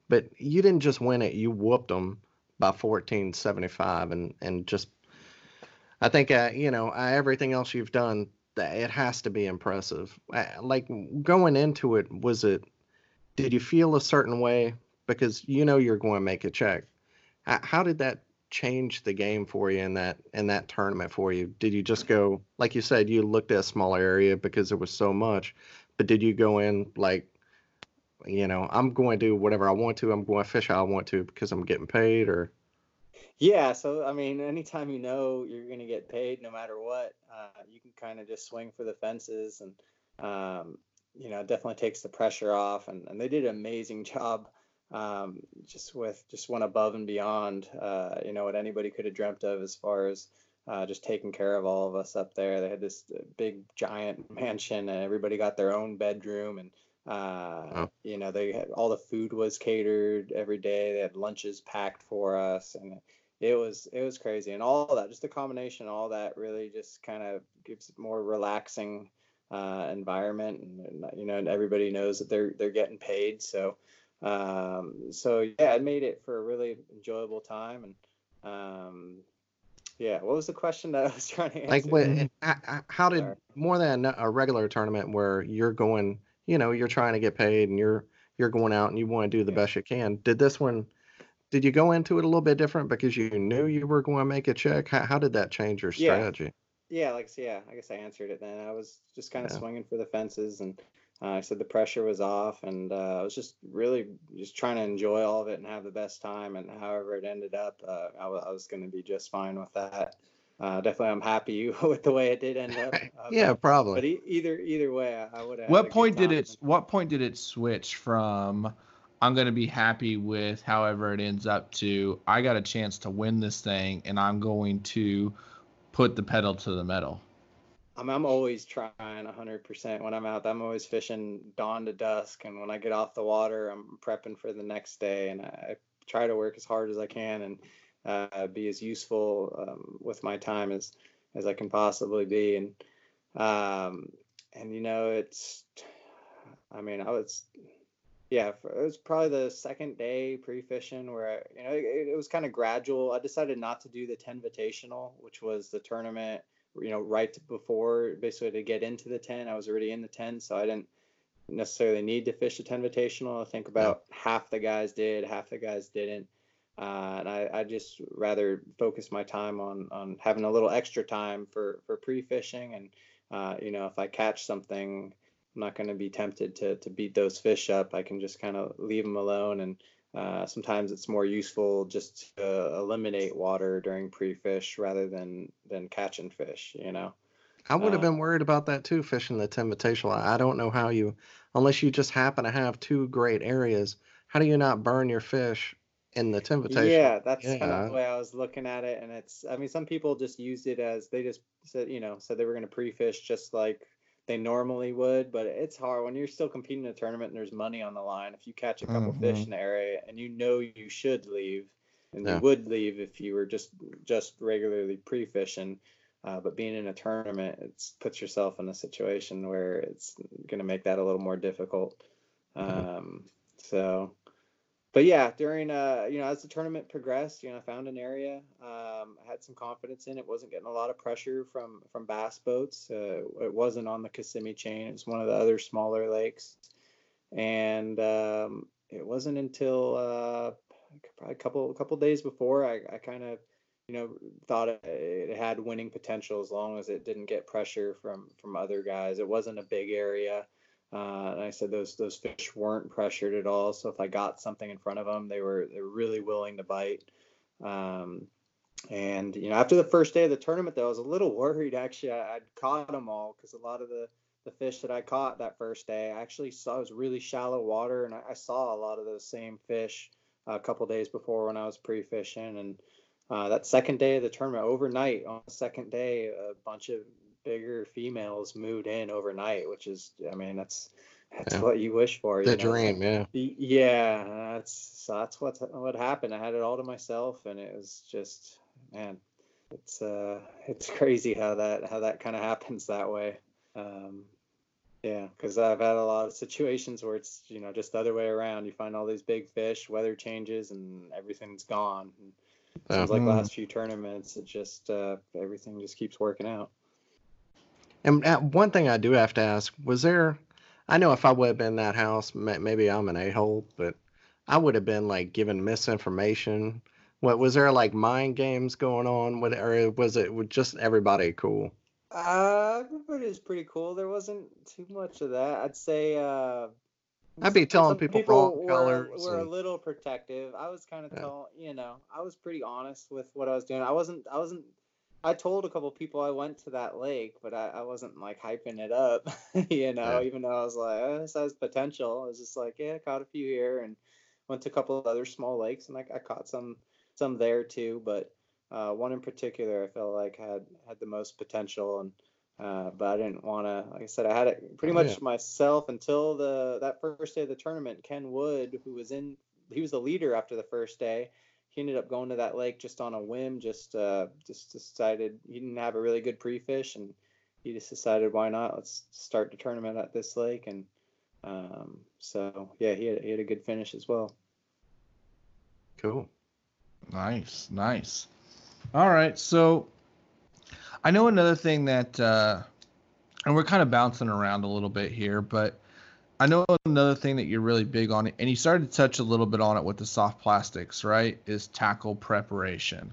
but you didn't just win it, you whooped them by 1475 and and just I think uh, you know uh, everything else you've done, it has to be impressive. Uh, like going into it, was it? Did you feel a certain way because you know you're going to make a check? How did that change the game for you in that in that tournament for you? Did you just go like you said you looked at a small area because there was so much, but did you go in like you know I'm going to do whatever I want to. I'm going to fish how I want to because I'm getting paid or Yeah, so I mean, anytime you know you're going to get paid, no matter what, uh, you can kind of just swing for the fences, and um, you know, it definitely takes the pressure off. And, and they did an amazing job, um, just with just went above and beyond, uh, you know, what anybody could have dreamt of as far as uh, just taking care of all of us up there. They had this uh, big giant mansion, and everybody got their own bedroom, and uh, Oh. you know, they had all the food was catered every day. They had lunches packed for us, and it was it was crazy and all that just a combination all that really just kind of gives a more relaxing uh, environment and, and, you know and everybody knows that they're they're getting paid so um, so yeah it made it for a really enjoyable time and um, yeah what was the question that I was trying to answer like what, how did Sorry. more than a regular tournament where you're going you know you're trying to get paid and you're you're going out and you want to do the Yeah. best you can did this one did you go into it a little bit different because you knew you were going to make a check how, how did that change your Yeah. strategy Yeah, like yeah, I guess I answered it then. I was just kind of Yeah. swinging for the fences, and uh, I said the pressure was off, and uh, I was just really just trying to enjoy all of it and have the best time. And however it ended up, uh, I, was going to be just fine with that. Uh, definitely, I'm happy with the way it did end up. Uh, yeah but, probably but e- either either way, I, I would have. What point did it? What point did it switch from? I'm gonna be happy with however it ends up to. I got a chance to win this thing, and I'm going to put the pedal to the metal. I'm, I'm always trying 100% when I'm out. I'm always fishing dawn to dusk, and when I get off the water, I'm prepping for the next day, and I, try to work as hard as I can and uh, be as useful um, with my time as as I can possibly be. And um, and you know, it's, I mean, I was yeah, for, it was probably the second day pre-fishing where I, you know it, it was kind of gradual. I decided not to do the 10 Invitational, which was the tournament, you know, right before basically to get into the 10. I was already in the 10, so I didn't necessarily need to fish the 10 Invitational. I think about yeah. half the guys did, half the guys didn't. Uh, and I, I just rather focus my time on on having a little extra time for for pre-fishing and uh, you know if I catch something I'm not going to be tempted to to beat those fish up. I can just kind of leave them alone, and uh, sometimes it's more useful just to eliminate water during pre-fish rather than than catching fish. You know. I would have uh, been worried about that too, fishing the Invitational. I don't know how you, unless you just happen to have two great areas, how do you not burn your fish in the Invitational? Yeah, that's yeah. kind of the way I was looking at it. And it's, I mean, some people just used it as they just said, you know, said they were going to pre-fish just like they normally would, but it's hard when you're still competing in a tournament and there's money on the line. If you catch a couple mm-hmm. fish in the area and you know you should leave, and yeah. you would leave if you were just just regularly pre-fishing, uh, but being in a tournament, it puts yourself in a situation where it's going to make that a little more difficult. Mm-hmm. Um, so but yeah, during uh, you know, as the tournament progressed, you know, I found an area. Um, I had some confidence in it. wasn't getting a lot of pressure from from bass boats. Uh, it wasn't on the Kissimmee chain. It was one of the other smaller lakes, and um, it wasn't until uh, probably a couple a couple days before I, I kind of you know thought it, it, had winning potential as long as it didn't get pressure from from other guys. It wasn't a big area. Uh, and I said those those fish weren't pressured at all. So if I got something in front of them, they were they were really willing to bite. Um, and you know, after the first day of the tournament, though, I was a little worried. Actually, I, would caught them all because a lot of the the fish that I caught that first day, I actually saw it was really shallow water, and I, I saw a lot of those same fish a couple days before when I was pre-fishing. And uh, that second day of the tournament, overnight on the second day, a bunch of bigger females moved in overnight, which is, I mean, that's that's yeah. what you wish for. The you know? dream, yeah. Yeah, that's so that's what what happened. I had it all to myself, and it was just, man, it's uh, it's crazy how that how that kind of happens that way. Um, yeah, because I've had a lot of situations where it's you know just the other way around. You find all these big fish, weather changes, and everything's gone. And seems like mm. last few tournaments, it just uh, everything just keeps working out. And uh, one thing I do have to ask was there, I know if I would have been in that house, maybe I'm an a hole, but I would have been like given misinformation. What was there like mind games going on? With, or was it was just everybody cool? Uh, everybody was pretty cool. There wasn't too much of that. I'd say. Uh, I'd be telling people, people wrong were, colors. Were and... a little protective. I was kind of yeah. telling, you know, I was pretty honest with what I was doing. I wasn't, I wasn't I told a couple people I went to that lake, but I, I wasn't like hyping it up, you know, yeah. even though I was like, oh, this has potential. I was just like, yeah, I caught a few here and went to a couple of other small lakes and I, I caught some some there too, but uh, one in particular I felt like had had the most potential and uh, but I didn't want to. Like I said, I had it pretty oh, much yeah. myself until the that first day of the tournament. Ken Wood, who was in, he was the leader after the first day he ended up going to that lake just on a whim. Just uh, just decided he didn't have a really good pre-fish, and he just decided why not? Let's start the tournament at this lake. And um, so yeah, he had, he had a good finish as well. Cool. Nice, nice. All right, so I know another thing that, uh, and we're kind of bouncing around a little bit here, but I know another thing that you're really big on, and you started to touch a little bit on it with the soft plastics, right? Is tackle preparation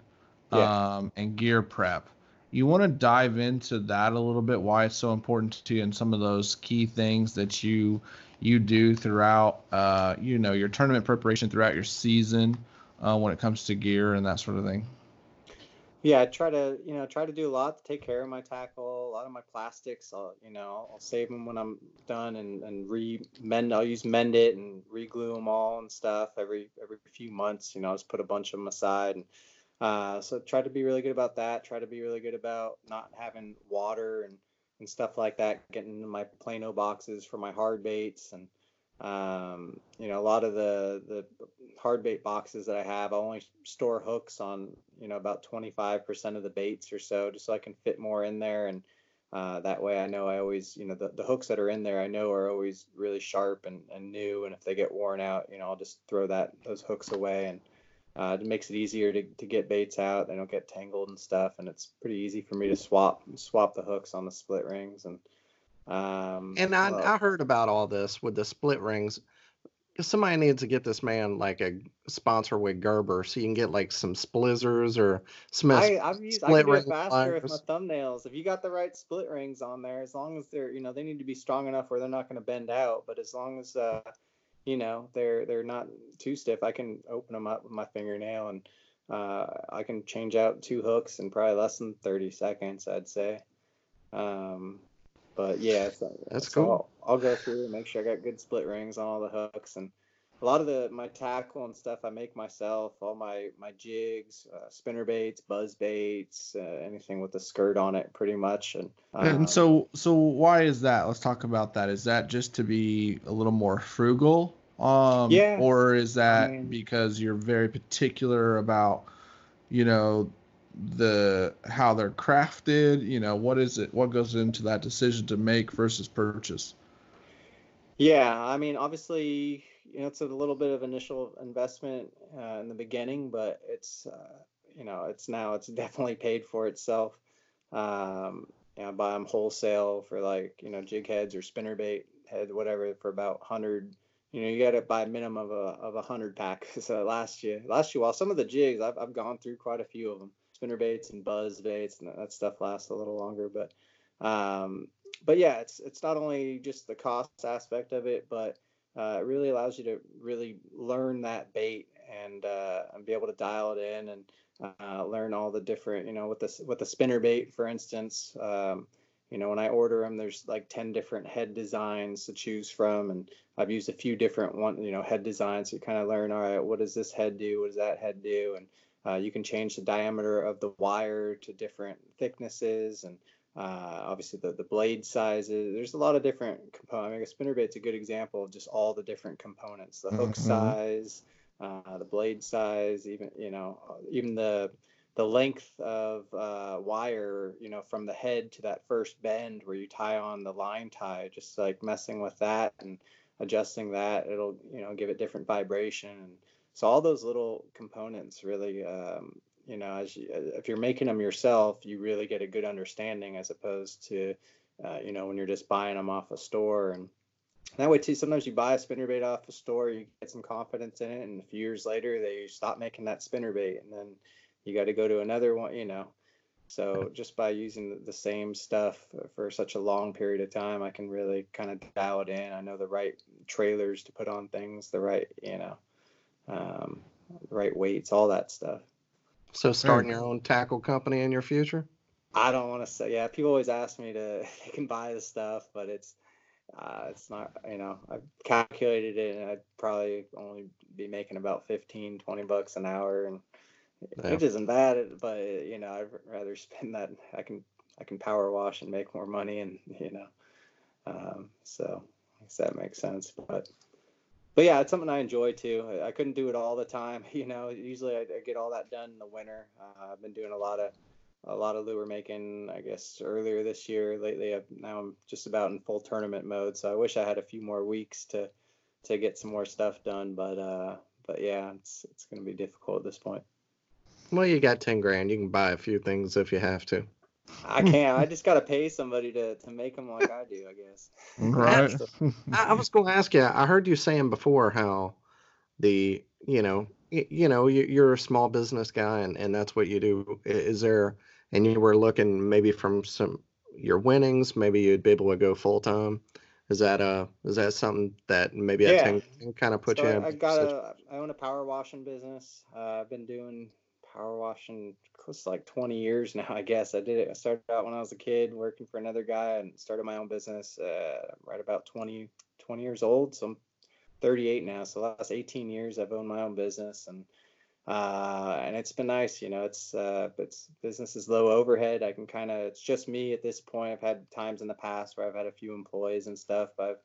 yeah. um, and gear prep. You want to dive into that a little bit, why it's so important to you, and some of those key things that you you do throughout, uh, you know, your tournament preparation throughout your season uh, when it comes to gear and that sort of thing yeah, I try to you know try to do a lot to take care of my tackle. Lot of my plastics, I'll you know I'll save them when I'm done and and re mend. I'll use mend it and re-glue them all and stuff every every few months. You know, I'll just put a bunch of them aside. And uh, so try to be really good about that. Try to be really good about not having water and and stuff like that getting my plano boxes for my hard baits and um, you know, a lot of the the hard bait boxes that I have, I only store hooks on you know about 25% of the baits or so, just so I can fit more in there. And Uh, that way, I know I always, you know, the, the hooks that are in there, I know are always really sharp and, and new. And if they get worn out, you know, I'll just throw that those hooks away, and uh, it makes it easier to, to get baits out. They don't get tangled and stuff, and it's pretty easy for me to swap swap the hooks on the split rings. And um, And I, well, I heard about all this with the split rings. Somebody needs to get this man like a sponsor with Gerber so you can get like some splizzers or Smith. I, I've used I can do it faster with my thumbnails. If you got the right split rings on there, as long as they're you know they need to be strong enough where they're not going to bend out. But as long as uh, you know they're they're not too stiff, I can open them up with my fingernail and uh, I can change out two hooks in probably less than 30 seconds, I'd say. Um, but yeah, so, That's so cool. I'll, I'll go through and make sure I got good split rings on all the hooks and a lot of the my tackle and stuff I make myself. All my my jigs, uh, spinner baits, buzz baits, uh, anything with a skirt on it, pretty much. And, um, And so, so why is that? Let's talk about that. Is that just to be a little more frugal? Um, Yeah, Or is that mean- because you're very particular about, you know, the how they're crafted? You know, what is it? What goes into that decision to make versus purchase? Yeah, I mean, obviously, you know, it's a little bit of initial investment uh, in the beginning, but it's, uh, you know, it's now it's definitely paid for itself. Um, you know, buy them wholesale for like, you know, jig heads or spinnerbait head, whatever, for about hundred. You know, you got to buy a minimum of a of a hundred pack. So last year, last year, while some of the jigs, I've I've gone through quite a few of them, spinner baits and buzz baits, and that stuff lasts a little longer, but. Um, but yeah, it's it's not only just the cost aspect of it, but uh, it really allows you to really learn that bait and uh, and be able to dial it in and uh, learn all the different, you know, with the with the spinner bait, for instance. Um, you know, when I order them, there's like ten different head designs to choose from, and I've used a few different one, you know, head designs. You kind of learn, all right, what does this head do? What does that head do? And uh, you can change the diameter of the wire to different thicknesses and uh, obviously the, the blade sizes. There's a lot of different components. I mean, a spinnerbait's a good example of just all the different components. The hook Mhm. size, uh, the blade size, even you know, even the the length of uh, wire, you know, from the head to that first bend where you tie on the line tie, just like messing with that and adjusting that, it'll you know give it different vibration. And so all those little components really um, you know, as you, if you're making them yourself, you really get a good understanding as opposed to, uh, you know, when you're just buying them off a store. And that way too, sometimes you buy a spinnerbait off a store, you get some confidence in it, and a few years later they stop making that spinnerbait, and then you got to go to another one, you know. So just by using the- the same stuff for such a long period of time, I can really kind of dial it in. I know the right trailers to put on things, the right, you know, um, the right weights, all that stuff. So starting your own tackle company in your future? I don't want to say. Yeah, people always ask me to they can buy the stuff, but it's uh, it's not. You know, I've calculated it, and I'd probably only be making about 15, 20 bucks an hour, and Yeah. which isn't bad. But you know, I'd rather spend that. I can I can power wash and make more money, and you know, um, so I guess that makes sense. But but yeah, it's something I enjoy too. I, I couldn't do it all the time. You know, usually I, I get all that done in the winter. Uh, I've been doing a lot of a lot of lure making, I guess, earlier this year. Lately, I've, now I'm just about in full tournament mode. So I wish I had a few more weeks to to get some more stuff done. But uh, but yeah, it's it's going to be difficult at this point. Well, you got 10 grand. You can buy a few things if you have to. I can't. I just got to pay somebody to to make them like I do. I guess. Right. I, I was going to ask you. I heard you saying before how the you know y- you know you, you're a small business guy and and that's what you do. Is there and you were looking maybe from some your winnings, maybe you'd be able to go full time. Is that uh is that something that maybe Yeah. that can kind of put so you I, in? I got such- a I own a power washing business. Uh, I've been doing power washing to like 20 years now. I guess I did it. I started out when I was a kid working for another guy and started my own business uh, right about 20 20 years old. So I'm 38 now. So last 18 years I've owned my own business and uh, and it's been nice. You know, it's uh, it's business is low overhead. I can kind of it's just me at this point. I've had times in the past where I've had a few employees and stuff, but I've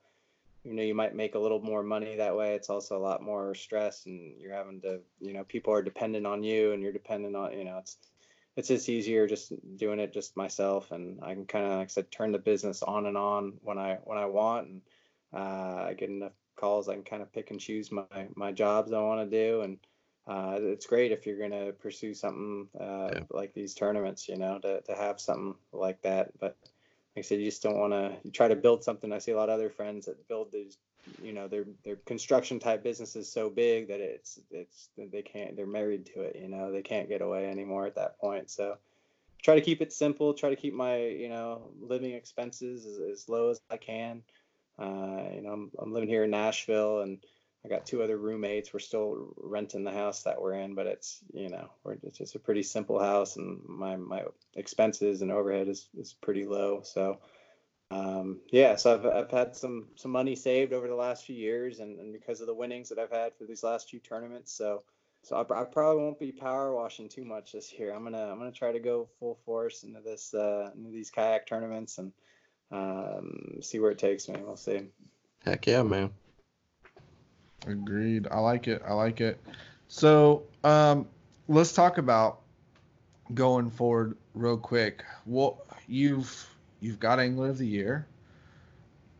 you know you might make a little more money that way it's also a lot more stress and you're having to you know people are dependent on you and you're dependent on you know it's it's just easier just doing it just myself, and I can kind of like I said turn the business on and on when I when I want, and uh, I get enough calls I can kind of pick and choose my my jobs I want to do, and uh, it's great if you're going to pursue something uh, yeah. like these tournaments, you know, to, to have something like that. But like I said, you just don't want to. You try to build something. I see a lot of other friends that build these, you know, their their construction type businesses so big that it's it's they can't. They're married to it. You know, they can't get away anymore at that point. So try to keep it simple. Try to keep my you know living expenses as, as low as I can. Uh, you know, I'm, I'm living here in Nashville and I got two other roommates. We're still renting the house that we're in, but it's you know it's just a pretty simple house, and my my expenses and overhead is is pretty low. So um, yeah, so I've I've had some some money saved over the last few years, and, and because of the winnings that I've had for these last few tournaments, so so I, I probably won't be power washing too much this year. I'm gonna I'm gonna try to go full force into this uh, into these kayak tournaments and um, see where it takes me. We'll see. Heck yeah, man. Agreed. I like it. I like it. So um, let's talk about going forward real quick. Well, you've you've got Angler of the Year.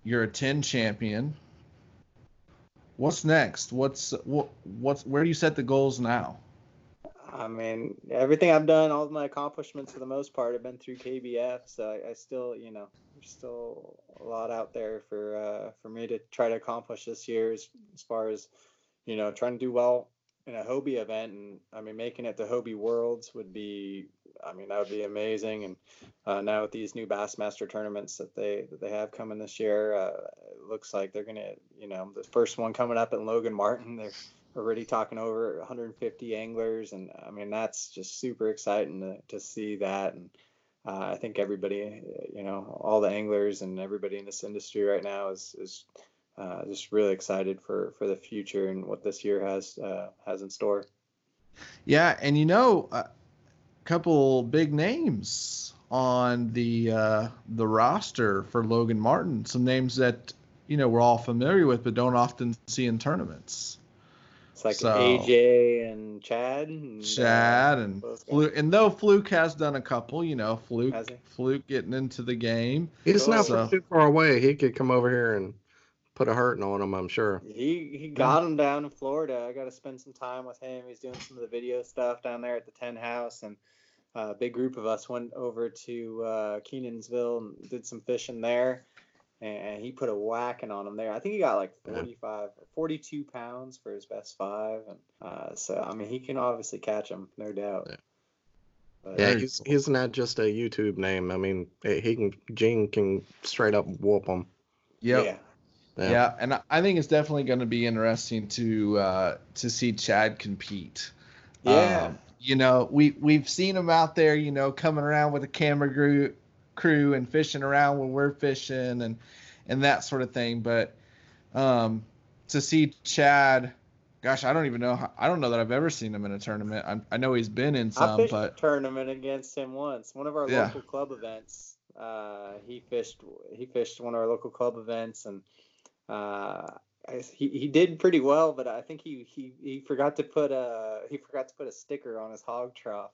You're a 10 champion. What's next? What's what what's where do you set the goals now? I mean, everything I've done, all of my accomplishments for the most part have been through KBF. So I, I still, you know, there's still a lot out there for uh, for me to try to accomplish this year as, as far as you know trying to do well in a Hobie event and I mean making it to Hobie Worlds would be I mean that would be amazing and uh, now with these new Bassmaster tournaments that they that they have coming this year uh, it looks like they're gonna you know the first one coming up in Logan Martin they're already talking over 150 anglers and I mean that's just super exciting to, to see that and uh, I think everybody, you know, all the anglers and everybody in this industry right now is is uh, just really excited for for the future and what this year has uh, has in store. Yeah, and you know, a couple big names on the uh, the roster for Logan Martin. Some names that you know we're all familiar with, but don't often see in tournaments. It's like so, AJ and Chad. And, Chad uh, and Fluke, and though Fluke has done a couple, you know, Fluke, Fluke getting into the game. He's not so. too far away. He could come over here and put a hurting on him. I'm sure. He he got him down in Florida. I got to spend some time with him. He's doing some of the video stuff down there at the Ten House, and uh, a big group of us went over to uh, Kenansville and did some fishing there and he put a whacking on him there. I think he got like 45, 42 pounds for his best five, and uh, so I mean he can obviously catch him, no doubt. Yeah. But, yeah, he's he's not just a YouTube name. I mean, eh, he can Gene can straight up whoop him. Yep. Yeah. Yeah. yeah, and I think it's definitely going to be interesting to uh, to see Chad compete. Yeah. Um, you know, we we've seen him out there, you know, coming around with a camera crew crew and fishing around when we're fishing and and that sort of thing. But um, to see Chad, gosh, I don't even know. How, I don't know that I've ever seen him in a tournament. I'm, i know he's been in some, I fished but a tournament against him once. One of our yeah. local club events. Uh, he fished. He fished one of our local club events, and uh, he he did pretty well. But I think he he he forgot to put a he forgot to put a sticker on his hog trough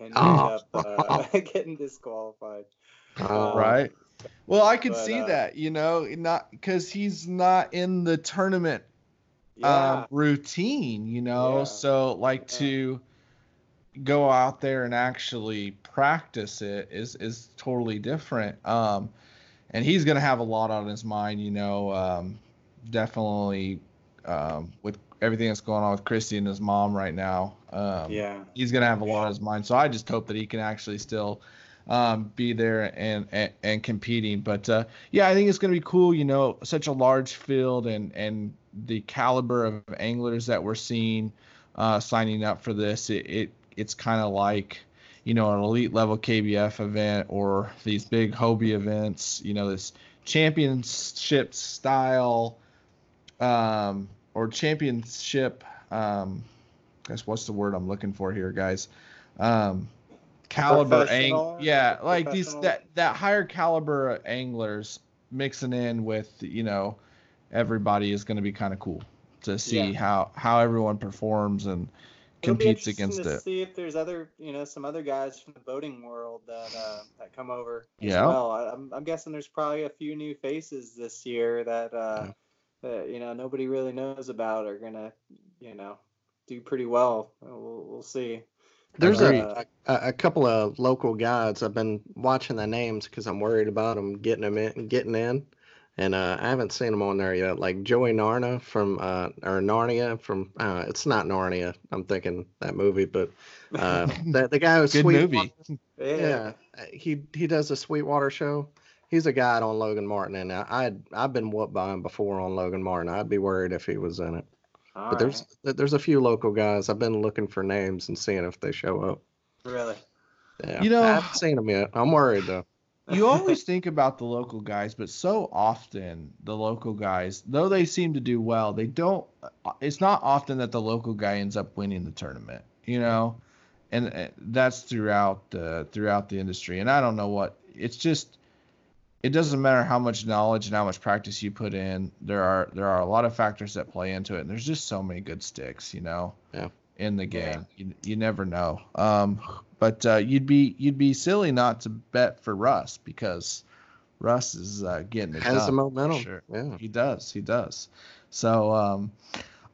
and oh. ended up uh, getting disqualified. Um, right. Well, I could but, see uh, that, you know, not because he's not in the tournament yeah. um, routine, you know. Yeah. So, like yeah. to go out there and actually practice it is is totally different. Um, and he's gonna have a lot on his mind, you know. Um, definitely um, with everything that's going on with Christy and his mom right now. Um, yeah, he's gonna have a lot on his mind. So I just hope that he can actually still um, be there and, and, and competing. But uh, yeah, I think it's going to be cool. You know, such a large field and and the caliber of anglers that we're seeing uh, signing up for this. It, it it's kind of like you know an elite level KBF event or these big Hobie events. You know, this championship style um, or championship. Um, guess what's the word I'm looking for here, guys? Um, caliber ang- yeah like these that that higher caliber anglers mixing in with you know everybody is going to be kind of cool to see yeah. how how everyone performs and It'll competes against to it. See if there's other, you know, some other guys from the boating world that uh, that come over Yeah. as well. I, I'm, I'm guessing there's probably a few new faces this year that uh, that you know nobody really knows about are gonna, you know, do pretty well. We'll, we'll see. There's a, a a couple of local guides. I've been watching the names because I'm worried about them getting them in, getting in, and uh, I haven't seen them on there yet. Like Joey Narna from uh, or Narnia from uh, it's not Narnia. I'm thinking that movie, but uh, the the guy who's Good Sweet movie. yeah, uh, he he does the Sweetwater show. He's a guide on Logan Martin, and I I'd, I've been whooped by him before on Logan Martin. I'd be worried if he was in it. All but there's there's a few local guys. I've been looking for names and seeing if they show up. really. Yeah, You know- I haven't seen them yet. I'm worried though. you always think about the local guys, but so often the local guys, though they seem to do well, they don't. It's not often that the local guy ends up winning the tournament, you know, and uh, that's throughout uh, throughout the industry. And I don't know what it's just. It doesn't matter how much knowledge and how much practice you put in. There are there are a lot of factors that play into it, and there's just so many good sticks, you know. Yeah. In the game, you, you never know. Um, but uh, you'd be you'd be silly not to bet for Rus because Rus is uh, getting it Has the done, for momentum. Sure. Yeah. He does. He does. So, um,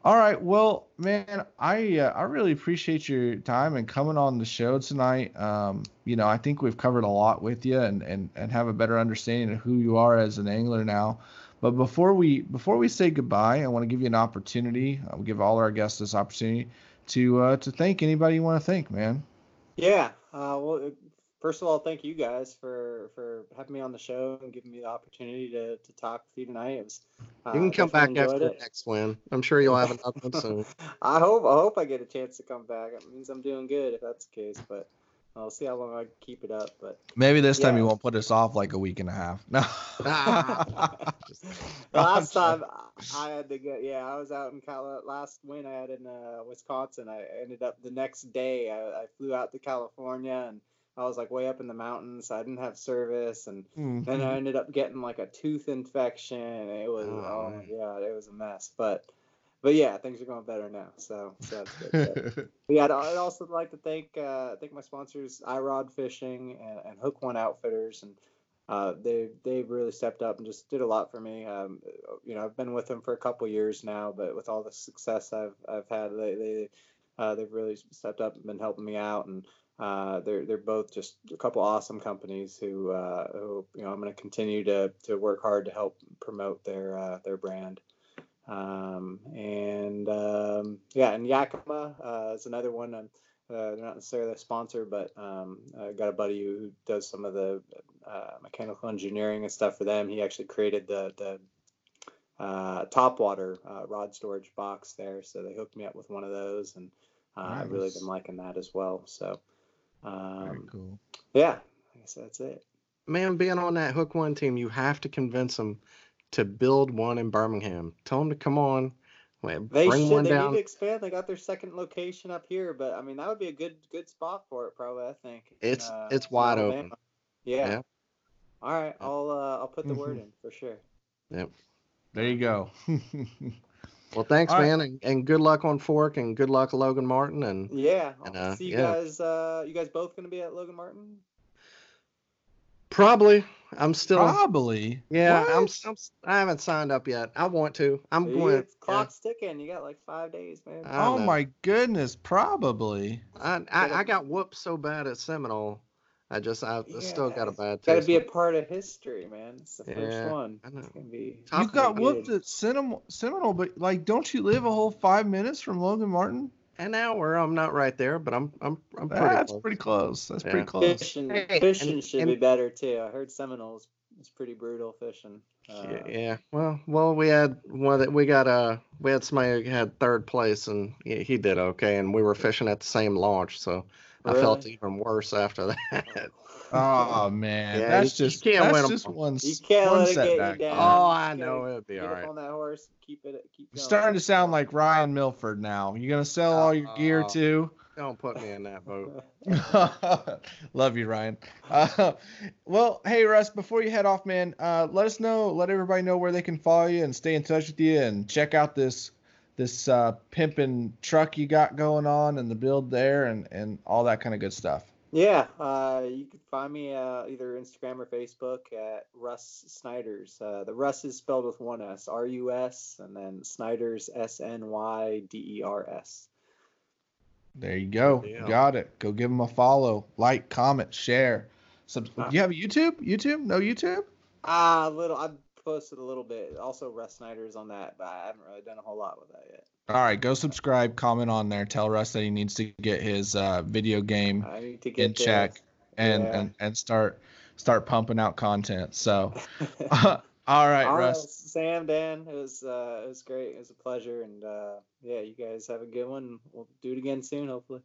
all right. Well, man, I uh, I really appreciate your time and coming on the show tonight. Um, you know, I think we've covered a lot with you and and and have a better understanding of who you are as an angler now. But before we before we say goodbye, I want to give you an opportunity. I'll give all our guests this opportunity to uh, to thank anybody you want to thank, man. Yeah. Uh, well, first of all, thank you guys for for having me on the show and giving me the opportunity to, to talk with you tonight. It was, uh, You can come back after it. next win. I'm sure you'll have another one soon. I hope I hope I get a chance to come back. It means I'm doing good if that's the case, but I'll see how long I can keep it up. But Maybe this time you won't put us off like a week and a half. No. Last time I had to go, yeah, I was out in Cal. Last win I had in uh, Wisconsin, I ended up the next day. I, I flew out to California and I was like way up in the mountains. I didn't have service, and Mhm. then I ended up getting like a tooth infection. It was Oh, oh, my god, it was a mess. But but yeah, things are going better now. So, so that's good. But- but yeah, I'd, I'd also like to thank uh, thank my sponsors, iRod Fishing and, and Hook1 Outfitters, and uh, they they've really stepped up and just did a lot for me. Um, you know, I've been with them for a couple years now, but with all the success I've I've had, they they uh, they've really stepped up and been helping me out, and uh, they're they're both just a couple awesome companies who uh, who you know I'm going to continue to to work hard to help promote their uh, their brand. Um, and um, yeah, and Yakima uh, is another one. I'm, uh, they're not necessarily a sponsor, but um, I got a buddy who does some of the uh, mechanical engineering and stuff for them. He actually created the the uh, top water uh, rod storage box there, so they hooked me up with one of those, and uh, I've really been liking that as well. So Very um, cool. yeah, I guess that's it. Man, being on that Hook1 team, you have to convince them to build one in Birmingham. Tell them to come on. Well, They Bring should. one They down. need to expand. They got their second location up here, but I mean that would be a good good spot for it, probably. I think in, It's- uh, it's wide Alabama. open. Yeah. Yeah. All right, I'll uh, I'll put the word Mhm. in for sure. Yep. There you go. Well, thanks, All right. man, and, and good luck on Fork, and good luck, Logan Martin, and Yeah. And, I'll uh, see you yeah. guys. Uh, you guys both gonna be at Logan Martin? probably I'm still. Probably. Yeah, I'm, What? I'm. I haven't signed up yet. I want to. I'm You- going. it's clock's ticking. You got like five days, man. Oh know. my goodness, probably. I, I I got whooped so bad at Seminole. I just I still got a Yeah, bad Got to be a part of history, man. It's the Yeah, first one. I know. It's gonna be. You got one. whooped at Seminole, Seminole, but like, don't you live a whole five minutes from Logan Martin? An hour. I'm not right there, but I'm I'm I'm pretty That's close. pretty close. That's Yeah. pretty close. Fishing, Hey, fishing and- should and- be better too. I heard Seminoles is pretty brutal fishing. Uh, Yeah, yeah. Well, well, we had one that we got uh we had somebody who had third place and he, he did okay, and we were fishing at the same launch, so I felt even worse after that. Oh man, Yeah, that's you- you just can't that's win 'em just all. one, You can't one let it get you setback. down. Oh, I just know, it'd be get all up right. on that horse. Keep it. Keep You're starting to sound like Ryan Milford now. You gonna sell all your gear too? Don't put me in that boat. Love you, Ryan. Uh, well, hey Rus, before you head off, man, uh, let us know, let everybody know where they can follow you and stay in touch with you and check out this this uh, pimping truck you got going on and the build there and and all that kind of good stuff. Yeah, uh, you can find me uh, either Instagram or Facebook at Rus Snyders. Uh, the Rus is spelled with one S, R U S, and then Snyders, S N Y D E R S. There you go. Yeah. Got it. Go give them a follow, like, comment, share. Sub- Uh, you have a YouTube? YouTube? No YouTube? Ah, a little. I've posted a little bit. Also, Rus Snyder's on that, but I haven't really done a whole lot with that yet. All right, go subscribe, comment on there. Tell Rus that he needs to get his uh, video game I need to get in check and, Yeah. and and start start pumping out content. So, all right, All right, Rus. Sam, Dan, it was uh, it was great. It was a pleasure, and uh, yeah, you guys have a good one. We'll do it again soon, hopefully.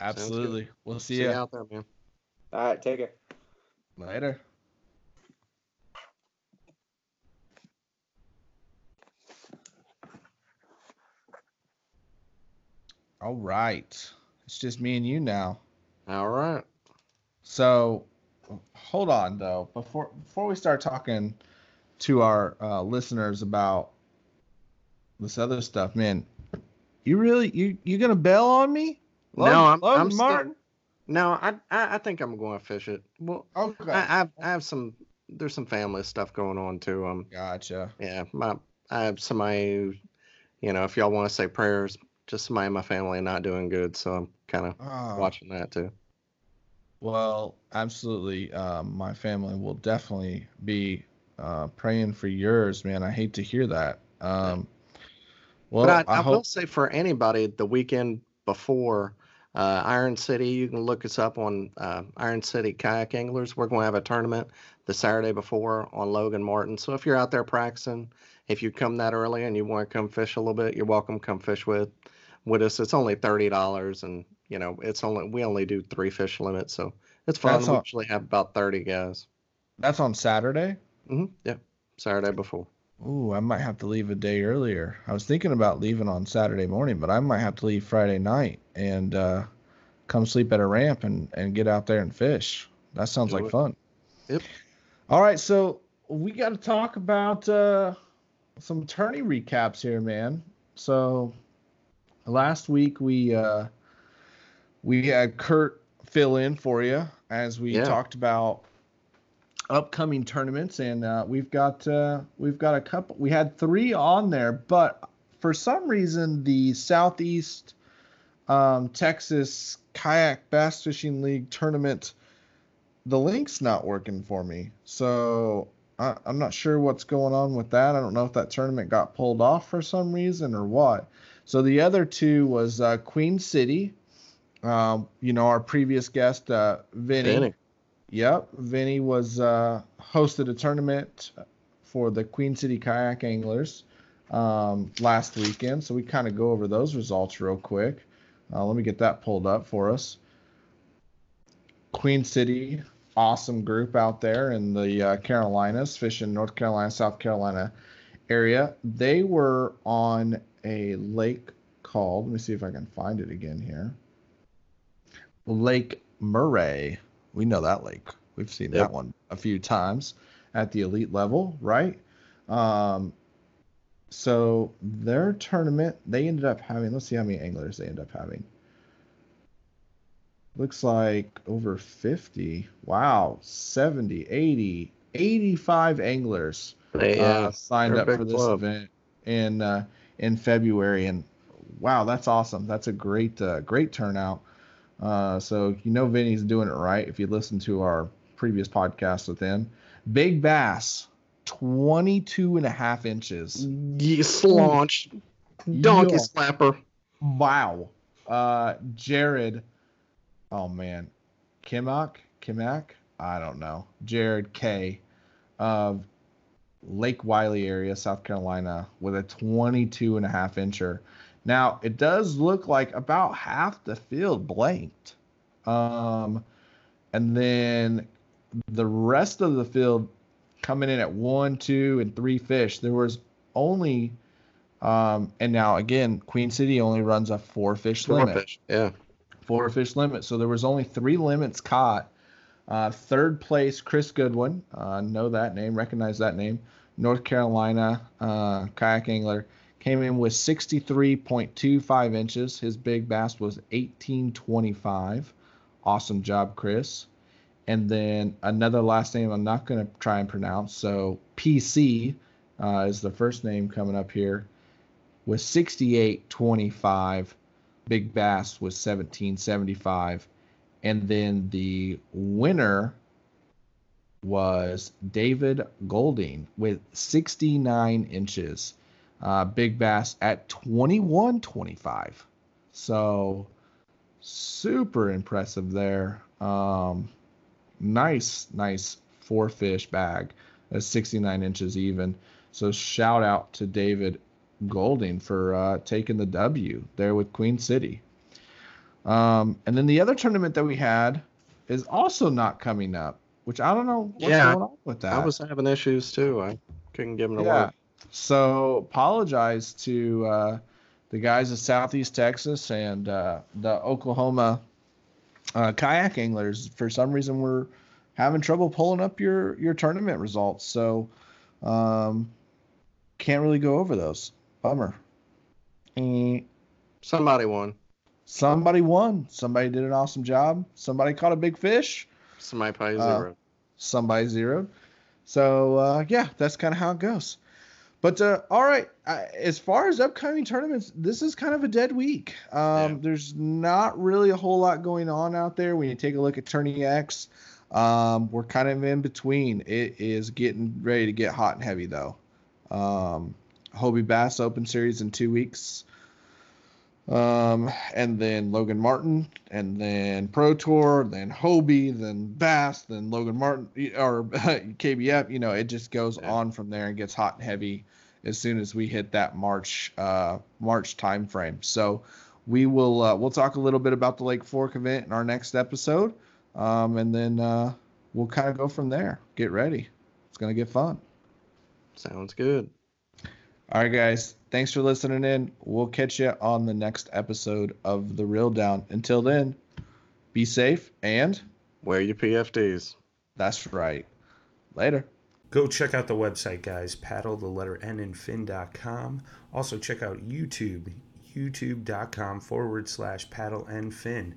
Absolutely. We'll see, See you you out there, man. All right, take care. later. All right. It's just me and you now. All right. So, hold on though. Before before we start talking to our uh, listeners about this other stuff, man, you really you you gonna bail on me? no, I'm, Logan I'm still- Martin. no, I, I I think I'm going to fish it. Well, Okay. I, I have I have some there's some family stuff going on too. Um, gotcha. yeah, my I have somebody, who, you know, if y'all want to say prayers, just somebody in my family not doing good, so I'm kind of Oh, watching that too. Well, absolutely. Um, my family will definitely be uh, praying for yours, man. I hate to hear that. Um, well, but I, I, I, hope. will say for anybody, the weekend before uh, Iron City, you can look us up on uh, Iron City Kayak Anglers. We're going to have a tournament the Saturday before on Logan Martin. So if you're out there practicing, if you come that early and you want to come fish a little bit, you're welcome. Come fish with with us. It's only thirty dollars, and you know it's only we only do three fish limit, so it's fun. That's we all- usually have about thirty guys. That's on Saturday. hmm Yeah, Saturday before. Ooh, I might have to leave a day earlier. I was thinking about leaving on Saturday morning, but I might have to leave Friday night and uh, come sleep at a ramp and, and get out there and fish. That sounds Do like it. fun. Yep. All right, so we got to talk about uh, some tourney recaps here, man. So last week we uh, we had Kurt fill in for you as we Yeah. talked about upcoming tournaments. And uh, we've got uh, we've got a couple we had three on there but for some reason the southeast um, texas kayak bass fishing league tournament the link's not working for me. So I, i'm not sure what's going on with that. I don't know if that tournament got pulled off for some reason or what so the other two was uh, queen city um, you know our previous guest uh, vinny Vinny. Yep, Vinny was uh, hosted a tournament for the Queen City Kayak Anglers um, last weekend, so we kind of go over those results real quick. Uh, let me get that pulled up for us. Queen City, awesome group out there in the uh, Carolinas, fishing North Carolina, South Carolina area. They were on a lake called. Let me see if I can find it again here. Lake Murray. We know that lake. We've seen Yep. that one a few times at the elite level, right? Um, so their tournament, they ended up having, let's see how many anglers they end up having. Looks like over 50. Wow, 70, 80, 85 anglers They, uh, signed up for this club. event in uh, in February, and wow, that's awesome. That's a great uh, great turnout. Uh, so you know Vinny's doing it right. If you listen to our previous podcast with him, big bass, 22 and a half inches. you slaunch, donkey Yeah. slapper. Wow. Uh, Jared. Oh man, Kimak, Kimak. I don't know. Jared K. Of Lake Wylie area, South Carolina, with a 22 and a half incher. Now it does look like about half the field blanked. Um, and then the rest of the field coming in at one, two, and three fish. There was only um, and now again, Queen City only runs a four fish Four limit. fish. Yeah. Four fish limit. So there was only three limits caught. Uh, third place, Chris Goodwin. Uh, know that name, recognize that name. North Carolina uh, kayak angler came in with 63.25 inches. His big bass was 1825. Awesome job, Chris. And then another last name I'm not going to try and pronounce. So PC uh, is the first name coming up here with 68.25. Big Bass was 17.75. And then the winner was David Golding with 69 inches. Uh, Big Bass at 21.25. So super impressive there. Um, nice, nice four fish bag. That's 69 inches even. So shout out to David Golding for uh, taking the W there with Queen City. Um, and then the other tournament that we had is also not coming up, which I don't know what's Yeah, going on with that. I was having issues too. I couldn't give them to yeah. So apologize to uh, the guys of Southeast Texas and uh, the Oklahoma uh, kayak anglers. For some reason, we're having trouble pulling up your your tournament results. So um, can't really go over those. Bummer. Somebody won. Somebody won. Somebody did an awesome job. Somebody caught a big fish. Somebody probably Uh, somebody zeroed. So uh, yeah, that's kind of how it goes. But uh, all right, I, as far as upcoming tournaments, this is kind of a dead week. Um, Yeah. There's not really a whole lot going on out there. When you take a look at TourneyX, um, we're kind of in between. It is getting ready to get hot and heavy though. Um, Hobie Bass Open Series in two weeks. Um, and then Logan Martin, and then Pro Tour, then Hobie, then Bass, then Logan Martin, or KBF. You know, it just goes Yeah. on from there and gets hot and heavy as soon as we hit that March uh, March time frame. So we will uh, we'll talk a little bit about the Lake Fork event in our next episode, um, and then uh, we'll kind of go from there. Get ready, it's gonna get fun. Sounds good. All right, guys. Thanks for listening in. We'll catch you on the next episode of The Reel Down. Until then, be safe and Wear your PFDs. that's right. Later. Go check out the website, guys. Paddle the letter N and fin.com. Also, check out YouTube, youtube.com forward slash paddle and fin.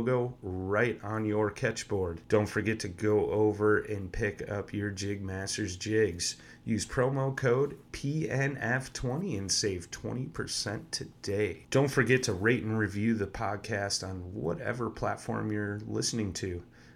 right on your Ketch board. Don't forget to go over and pick up your JigMasters jigs. Use promo code PNF20 and save 20% today. Don't forget to rate and review the podcast on whatever platform you're listening to.